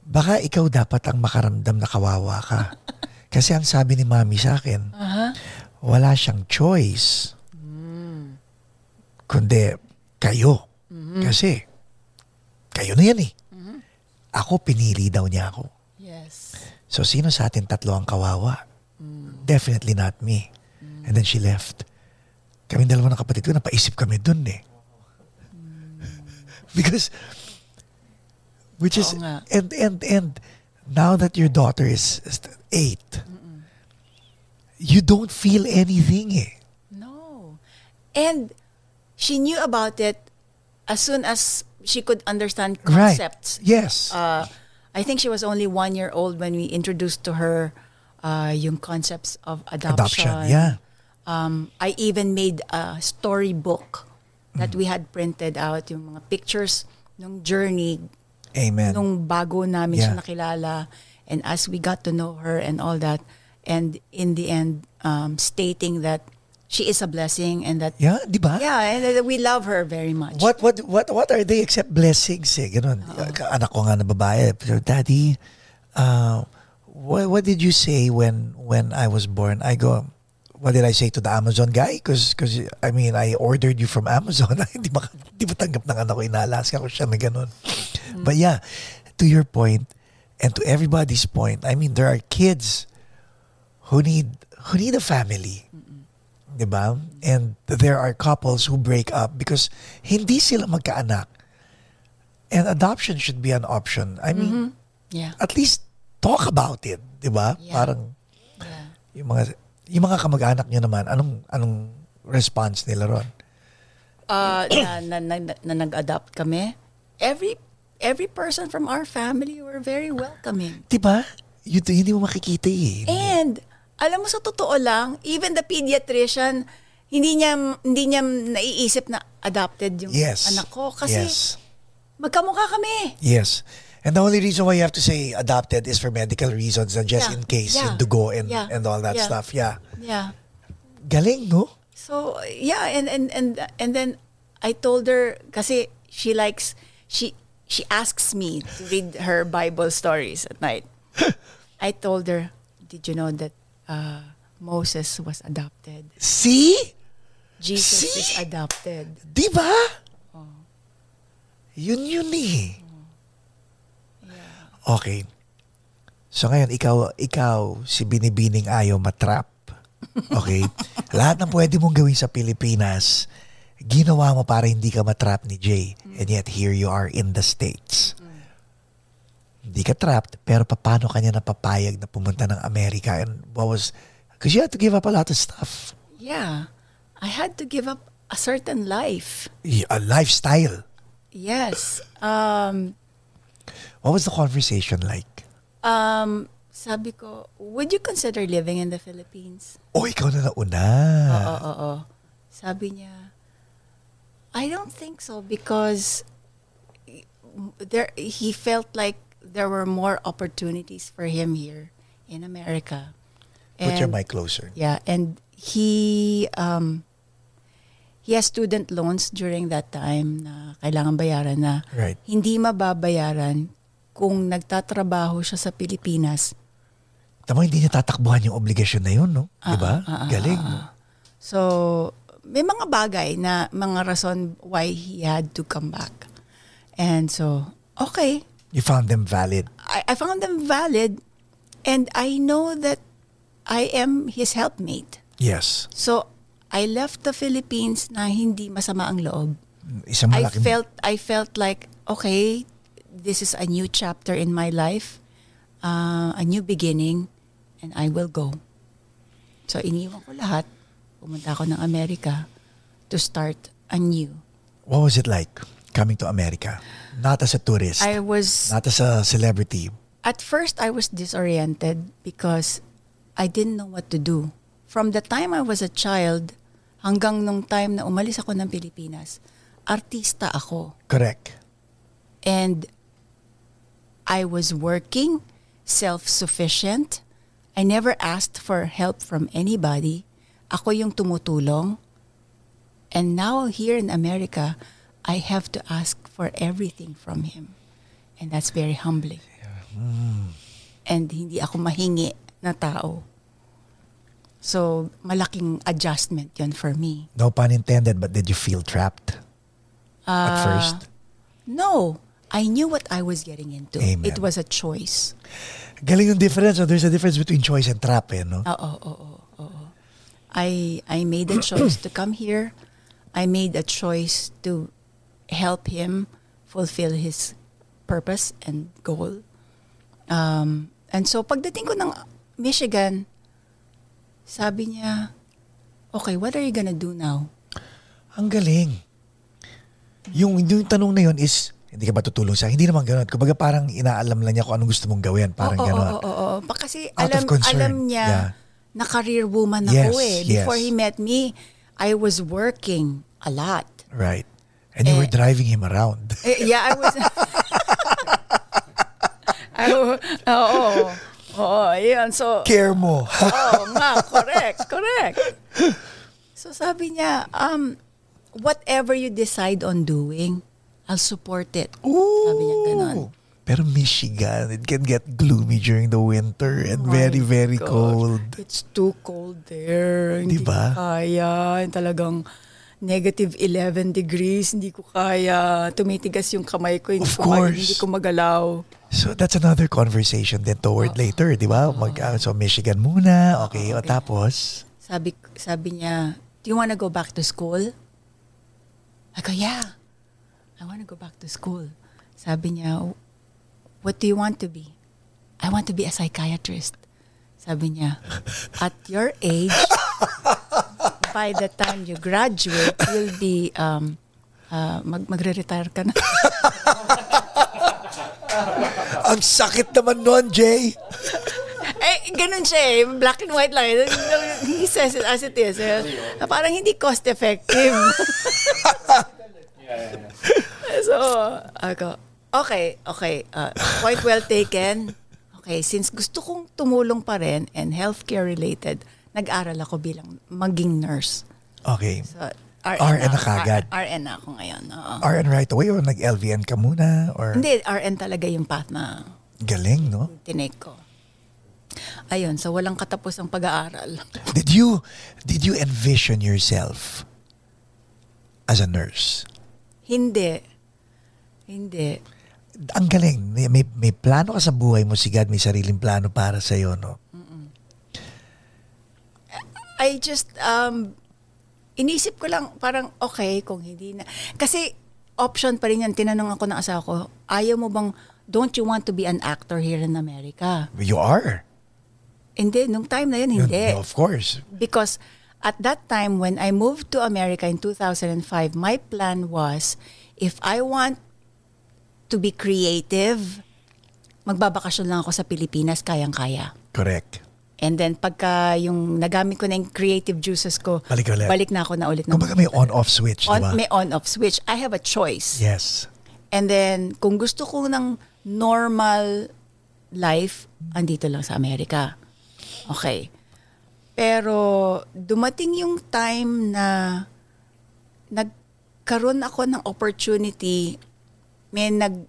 baka ikaw dapat ang makaramdam na kawawa ka. Kasi ang sabi ni mami sa akin, wala siyang choice. Kundi kayo. Kasi kayo na yan eh. Ako, pinili daw niya ako. yes. So, sino sa atin tatlo ang kawawa? Definitely not me. And then she left. Kami dalawa ng kapatid ko, napaisip kami dun eh. Because, which is, nga. and, and, and, now that your daughter is is eight, you don't feel anything eh. No. And she knew about it as soon as she could understand Right. concepts. Yes. uh, I think she was only one year old when we introduced to her uh, yung concepts of adoption. Adoption, yeah. Um, I even made a storybook that we had printed out, yung mga pictures nung journey, Amen. nung bago namin siya Yeah. nakilala. And as we got to know her and all that, and in the end, um, stating that she is a blessing and that, yeah, di ba? yeah, and that we love her very much. What what what what are they except blessings eh? Ganun. Anak ko nga na babae. Pero, Daddy, uh, what what did you say when when I was born? I go, what did I say to the Amazon guy? Because cause, I mean, I ordered you from Amazon. Hindi ba di ba tanggap ng anak ko inalaska ko siya na ganun. Mm. But yeah, to your point and to everybody's point, I mean, there are kids who need who need a family. ba? And there are couples who break up because hindi sila magkaanak. And adoption should be an option. I mean, mm-hmm. Yeah. at least talk about it, 'di ba? Yeah. Parang yeah. yung mga yung mga kamag-anak niyo naman, anong anong response nila ron? uh, na, na, na, na nag-adopt kami, every every person from our family were very welcoming. 'Di ba? Yun hindi mo makikita eh. And alam mo sa totoo lang, even the pediatrician hindi niya hindi niya naiisip na adopted yung yes. anak ko kasi yes. magkamukha kami. Yes. And the only reason why you have to say adopted is for medical reasons and just Yeah. in case Yeah. yung dugo and Yeah. and all that Yeah. stuff. Yeah. Yeah. Galing, no? So yeah, and and and and then I told her kasi she likes she she asks me to read her Bible stories at night. I told her, "Did you know that uh, Moses was adopted? See? Jesus See? is adopted." Di ba? Yun yun eh. Okay. So ngayon, ikaw, ikaw, si Binibining ayaw matrap. Okay? Lahat ng pwede mong gawin sa Pilipinas, ginawa mo para hindi ka matrap ni Jay. And yet, here you are in the States. Hindi ka trapped, pero paano kanya napapayag na pumunta ng Amerika? And what was... Because you had to give up a lot of stuff. Yeah, I had to give up a certain life. A lifestyle. Yes. Um, What was the conversation like? um, sabi ko, would you consider living in the Philippines? Oh, ikaw na nauna. Oo, oo. Sabi niya, I don't think so because there he felt like there were more opportunities for him here in America. Put your And- mic closer. Yeah, and he um he has student loans during that time na kailangan bayaran na Right. hindi mababayaran kung nagtatrabaho siya sa Pilipinas. Tama, hindi niya tatakbuhan yung obligasyon na yun, no? Di ba? ah, ah, Galing. ah, no? So, may mga bagay na mga rason why he had to come back. And so, okay, You found them valid. I, I found them valid and I know that I am his helpmate. Yes. So, I left the Philippines na hindi masama ang loob. Isang I malaking... felt I felt like okay, this is a new chapter in my life, uh, a new beginning, and I will go. So iniwan ko lahat, pumunta ako ng Amerika to start anew. What was it like coming to America? Not as a tourist. I was not as a celebrity. at first I was disoriented because I didn't know what to do. From the time I was a child hanggang nung time na umalis ako ng Pilipinas, artista ako. Correct. and I was working, self-sufficient. I never asked for help from anybody. Ako yung tumutulong. And now here in America, I have to ask for everything from him. And that's very humbling. And hindi ako mahingi na tao. So, malaking adjustment yon for me. No pun intended, but did you feel trapped at Ah. first? No, I knew what I was getting into. Amen. It was a choice. Galing yung difference. No? There's a difference between choice and trap, eh, no? Oo, oo, oo. I I made a choice to come here. I made a choice to help him fulfill his purpose and goal. Um, and so pagdating ko ng Michigan, sabi niya, okay, what are you gonna do now? Ang galing. Yung, yung tanong na yun is, hindi ka ba tutulong sa Hindi naman ganun. Kumbaga parang inaalam lang niya kung anong gusto mong gawin. Parang oo, ganun. Oo, oo, oo. Kasi Out alam, alam niya Yeah. na career woman Yes, ako eh. yes. Before he met me, I was working a lot. Right. And you were Eh. driving him around. Eh, yeah, I was... I, oo. Oo, yun. So, Care mo. Oo nga, correct, correct. So sabi niya, um, whatever you decide on doing, I'll support it. Sabi niya ganon. Ooh. Pero Michigan, it can get gloomy during the winter and Oh very, very gosh. cold. It's too cold there. Hindi Diba? ko kaya. Talagang negative 11 degrees. Hindi ko kaya. Tumitigas yung kamay ko. Hindi, Of ko, course. hindi ko magalaw. So that's another conversation then toward later, di ba? Mag, ah, so Michigan muna, okay. O tapos, Sabi, sabi niya, do you wanna go back to school? I go, yeah. I wanna go back to school. Sabi niya, what do you want to be? I want to be a psychiatrist. Sabi niya, at your age, by the time you graduate, you'll be, um, uh, mag magre-retire ka na. ang sakit naman nun, Jay. eh, ganun siya eh. Black and white lang. eh. He says it as it is. eh. Parang hindi cost effective. So, ako, okay, okay. uh, point well taken. Okay, since gusto kong tumulong pa rin and healthcare related, nag-aral ako bilang maging nurse. Okay. So, RN na ako. kagad. RN na ako ngayon. oo. RN right away or nag-LVN ka muna? Or Hindi, RN talaga yung path na galing, no? tinake ko. Ayun, so walang katapos ang pag-aaral. Did you did you envision yourself as a nurse? Hindi. Hindi. Ang galing. May, may, plano ka sa buhay mo, si God, may sariling plano para sa iyo, no? I just, um, inisip ko lang, parang okay kung hindi na. Kasi option pa rin yan. Tinanong ako ng asawa ko, ayaw mo bang, don't you want to be an actor here in America? You are. Hindi, nung time na yun, hindi. Of course. Because at that time, when I moved to America in 2005, my plan was, if I want to be creative, magbabakasyon lang ako sa Pilipinas, kayang-kaya. Correct. And then pagka yung nagamit ko na yung creative juices ko, Balik ulit. balik na ako na ulit. Kumbaga may on-off switch, on, ba? may on-off switch. I have a choice. Yes. And then, kung gusto ko ng normal life, andito lang sa Amerika. Okay. Pero, dumating yung time na nagkaroon ako ng opportunity, may nag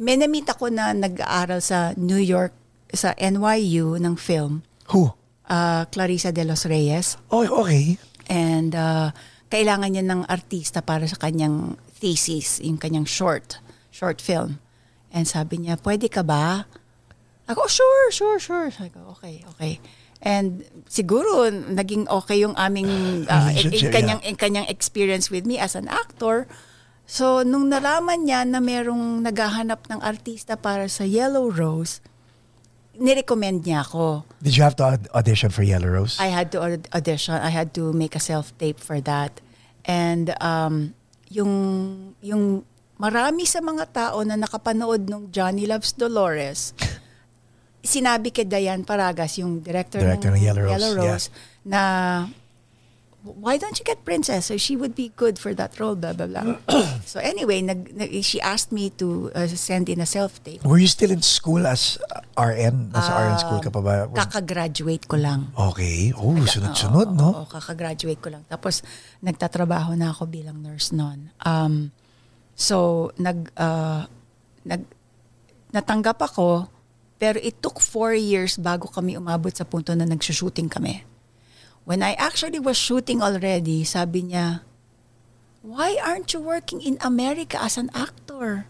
may na-meet ako na nag-aaral sa New York, sa NYU ng film, Who? uh, Clarissa de los Reyes. Oh, okay. And uh, kailangan niya ng artista para sa kanyang thesis, yung kanyang short, short film. And sabi niya, pwede ka ba? Ako, sure, sure, sure. Sabi ko, okay, okay. And siguro, naging okay yung aming, uh, in, in Relationship, kanyang, in kanyang experience with me as an actor. So, nung nalaman niya na merong naghahanap ng artista para sa Yellow Rose, nirecommend niya ako. Did you have to aud- audition for Yellow Rose? I had to aud- audition. I had to make a self-tape for that. And um, yung, yung marami sa mga tao na nakapanood ng Johnny Loves Dolores, sinabi kay Diane Paragas, yung director, Director ng Yellow Rose, na why don't you get Princess? So she would be good for that role, blah, blah, blah. so anyway, nag, nag- she asked me to uh, send in a self-tape. Were you still in school as RN? Nasa RN school ka pa ba? Kakagraduate ko lang. Okay. Oh, sunod-sunod, no? Oo, kakagraduate ko lang. Tapos, nagtatrabaho na ako bilang nurse noon. Um, so, nag, uh, nag, natanggap ako, pero it took four years bago kami umabot sa punto na nagsushooting kami. When I actually was shooting already, sabi niya, why aren't you working in America as an actor?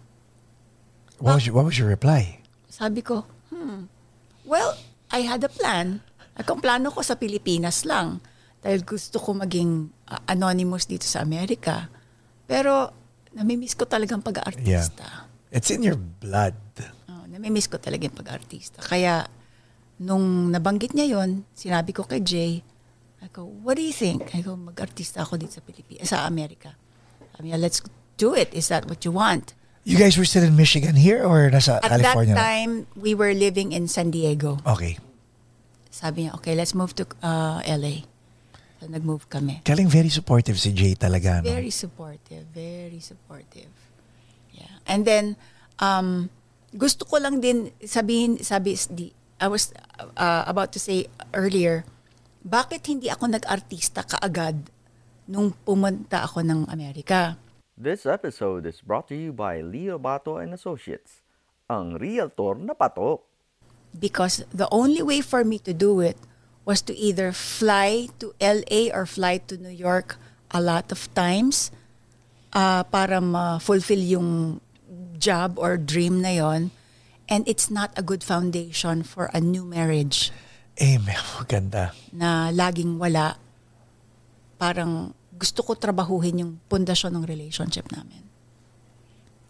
What was your, what was your reply? Sabi ko, hmm, well, I had a plan. At kung plano ko sa Pilipinas lang. Dahil gusto ko maging uh, anonymous dito sa Amerika. Pero, namimiss ko talagang pag-aartista. It's in your blood. Oh, namimiss ko talaga yung pag-aartista. Kaya, nung nabanggit niya yon sinabi ko kay Jay, ako, what do you think? I go, mag-artista ako dito sa Pilipinas, sa Amerika. Sabi niya, let's do it. Is that what you want? You guys were still in Michigan here or nasa At California? that na? time, we were living in San Diego. Okay. sabi niya, okay, let's move to uh, LA. So, nag-move kami. Galing very supportive si Jay talaga. No? Very supportive, very supportive. Yeah. And then, um, gusto ko lang din sabihin, sabi, I was uh, about to say earlier, bakit hindi ako nag-artista kaagad nung pumunta ako ng Amerika? This episode is brought to you by Leo Bato and Associates, ang realtor na patok. because the only way for me to do it was to either fly to LA or fly to New York a lot of times uh, para ma-fulfill yung job or dream na yon. And it's not a good foundation for a new marriage Eh, may maganda. na laging wala. Parang gusto ko trabahuhin yung pundasyon ng relationship namin.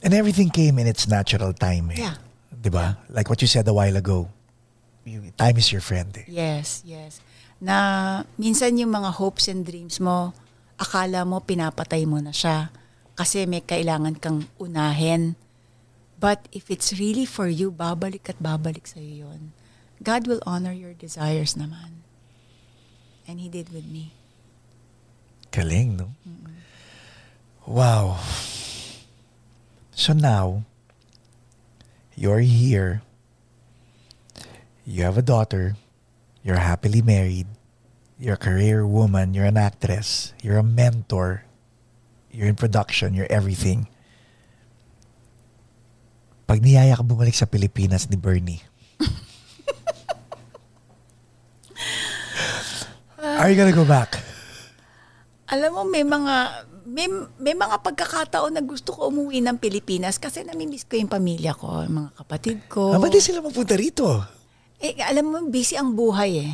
And everything came in its natural time. Eh. Yeah. Diba? Like what you said a while ago. Time is your friend. Eh. Yes, yes. Na minsan yung mga hopes and dreams mo, akala mo pinapatay mo na siya kasi may kailangan kang unahin. But if it's really for you, babalik at babalik sa'yo yun. God will honor your desires naman. And He did with me. Galing, no? Wow. So now, you're here. You have a daughter. You're happily married. You're a career woman. You're an actress. You're a mentor. You're in production. You're everything. Pag niyaya ka bumalik sa Pilipinas ni Bernie, are you gonna go back? Alam mo, may mga may, may mga pagkakataon na gusto ko umuwi ng Pilipinas kasi namimiss ko yung pamilya ko, yung mga kapatid ko. Ah, ba't di sila mapunta rito? Eh, alam mo, busy ang buhay eh.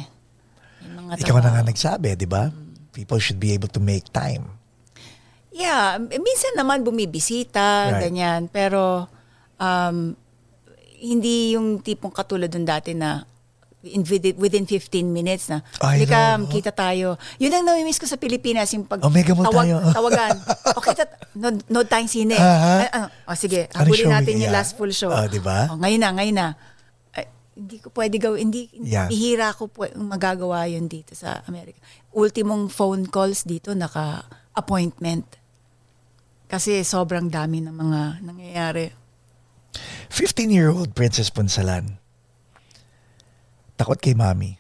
Mga Ikaw na nga nagsabi, di ba? People should be able to make time. Yeah, minsan naman bumibisita, Right. ganyan. Pero um, hindi yung tipong katulad nung dati na in, within, within 15 minutes na, halika, know. kita tayo. Yun ang namimiss ko sa Pilipinas, yung pag Oh, mega mall tayo. tawagan. Okay, tat, no, no tayong sine. Aha. Ah, ano, oh, sige, Ano habulin natin yung Yeah. last full show. Oh, di ba? Oh, ngayon na, ngayon na. Ay, hindi ko pwede gawin, hindi, Yeah. bihira ko pwe, magagawa yun dito sa Amerika. Ultimong phone calls dito, naka-appointment. Kasi sobrang dami ng mga nangyayari. 15-year-old Princess Punsalan. Takot kay mommy.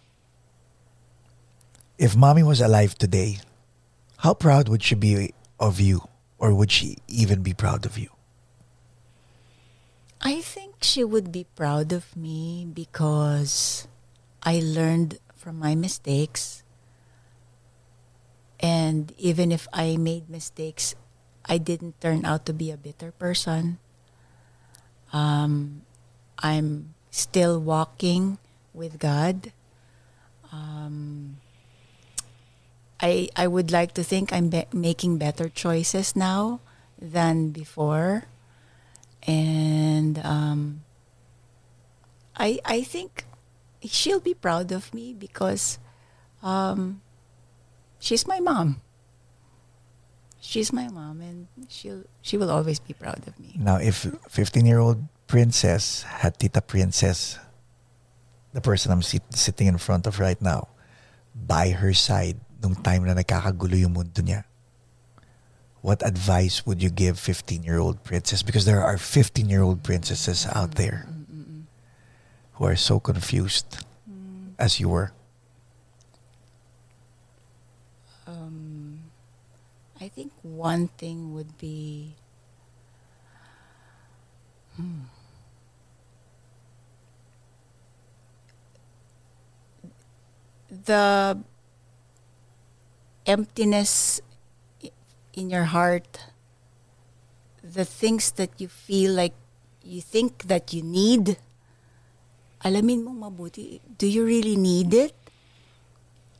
If mommy was alive today, how proud would she be of you? Or would she even be proud of you? I think she would be proud of me because I learned from my mistakes. And even if I made mistakes, I didn't turn out to be a bitter person. Um, I'm still walking with God. Um, I I would like to think I'm be- making better choices now than before, and um, I I think she'll be proud of me because um, she's my mom. She's my mom, and she'll she will always be proud of me. Now, if 15-year-old Princess had Tita Princess, the person I'm sit- sitting in front of right now, by her side nung time na nagkakagulo yung mundo niya, what advice would you give 15-year-old Princess? Because there are 15-year-old princesses out there mm, mm, mm, who are so confused as you were. I think one thing would be hmm. the emptiness in your heart, the things that you feel like you think that you need, alamin mong mabuti, do you really need it?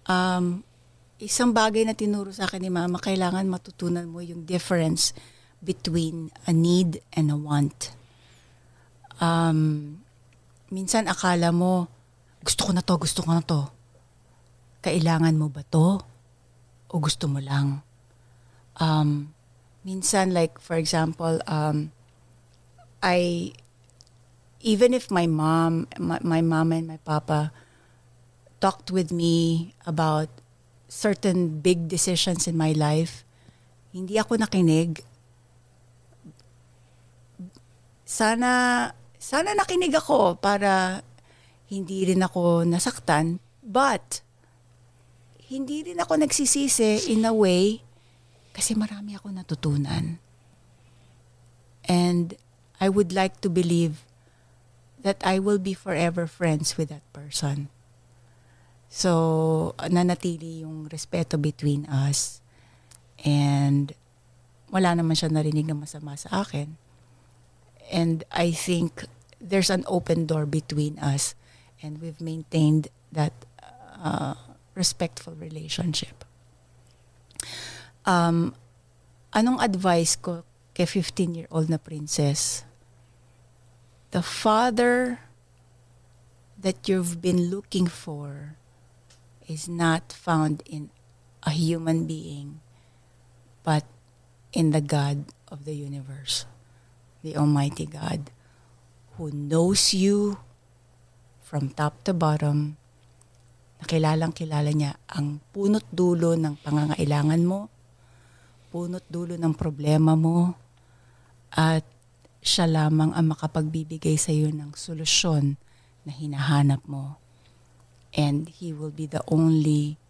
Um, isang bagay na tinuro sa akin ni mama, kailangan matutunan mo yung difference between a need and a want. Um, minsan akala mo, gusto ko na to, gusto ko na to. Kailangan mo ba to? O gusto mo lang? Um, minsan like, for example, um, I, even if my mom, my, my mama and my papa talked with me about certain big decisions in my life. Hindi ako nakinig. Sana sana nakinig ako para hindi rin ako nasaktan, but hindi rin ako nagsisisi in a way kasi marami ako natutunan. And I would like to believe that I will be forever friends with that person. So, nanatili yung respeto between us. And wala naman siya narinig na masama sa akin. And I think there's an open door between us. And we've maintained that uh, respectful relationship. Um, anong advice ko kay 15-year-old na princess? The father that you've been looking for is not found in a human being, but in the God of the universe, the Almighty God, who knows you from top to bottom, nakilalang kilala niya ang punot dulo ng pangangailangan mo, punot dulo ng problema mo, at siya lamang ang makapagbibigay sa iyo ng solusyon na hinahanap mo and he will be the only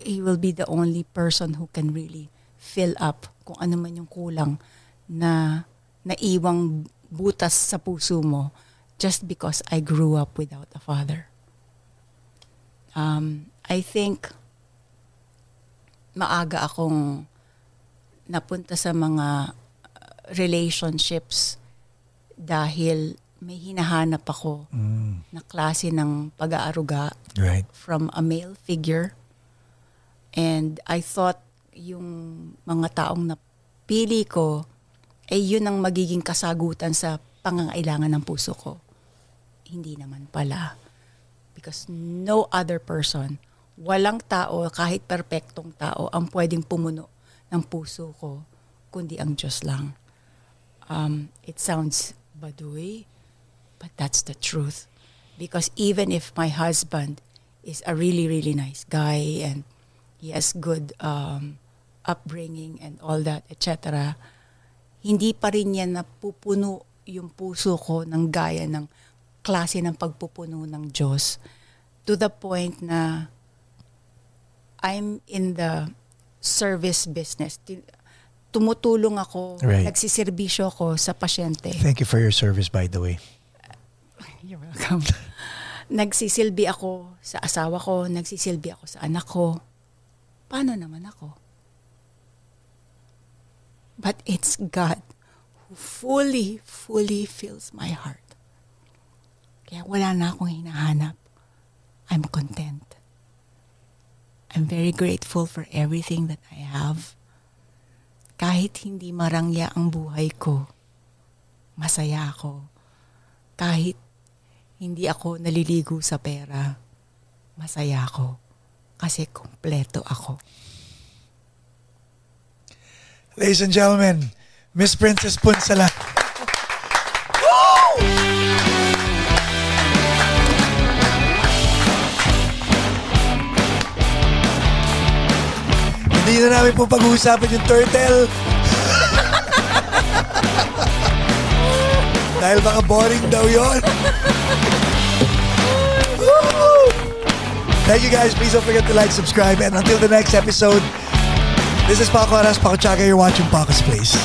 he will be the only person who can really fill up kung ano man yung kulang na naiwang butas sa puso mo just because I grew up without a father. Um, I think maaga akong napunta sa mga relationships dahil may hinahanap ako na klase ng pag-aaruga Right. from a male figure. And I thought yung mga taong napili ko, ay yun ang magiging kasagutan sa pangangailangan ng puso ko. Hindi naman pala. Because no other person, walang tao, kahit perpektong tao, ang pwedeng pumuno ng puso ko, kundi ang Diyos lang. Um, it sounds baduy, but that's the truth. Because even if my husband is a really, really nice guy and he has good um, upbringing and all that, etc., hindi pa rin yan napupuno yung puso ko ng gaya ng klase ng pagpupuno ng Diyos to the point na I'm in the service business. Tumutulong ako, Right. nagsiservisyo ako sa pasyente. Thank you for your service, by the way. You're welcome. nagsisilbi ako sa asawa ko, nagsisilbi ako sa anak ko. Paano naman ako? But it's God who fully, fully fills my heart. Kaya wala na akong hinahanap. I'm content. I'm very grateful for everything that I have. Kahit hindi marangya ang buhay ko, masaya ako. Kahit hindi ako naliligo sa pera, masaya ako. Kasi kompleto ako. Ladies and gentlemen, Miss Princess Punsala. Hindi na namin po pag-uusapan yung turtle. Dahil baka boring daw yon. Thank you guys. Please don't forget to like, subscribe, and until the next episode, this is Paco Aras, Paco Chaga. You're watching Paco's Place.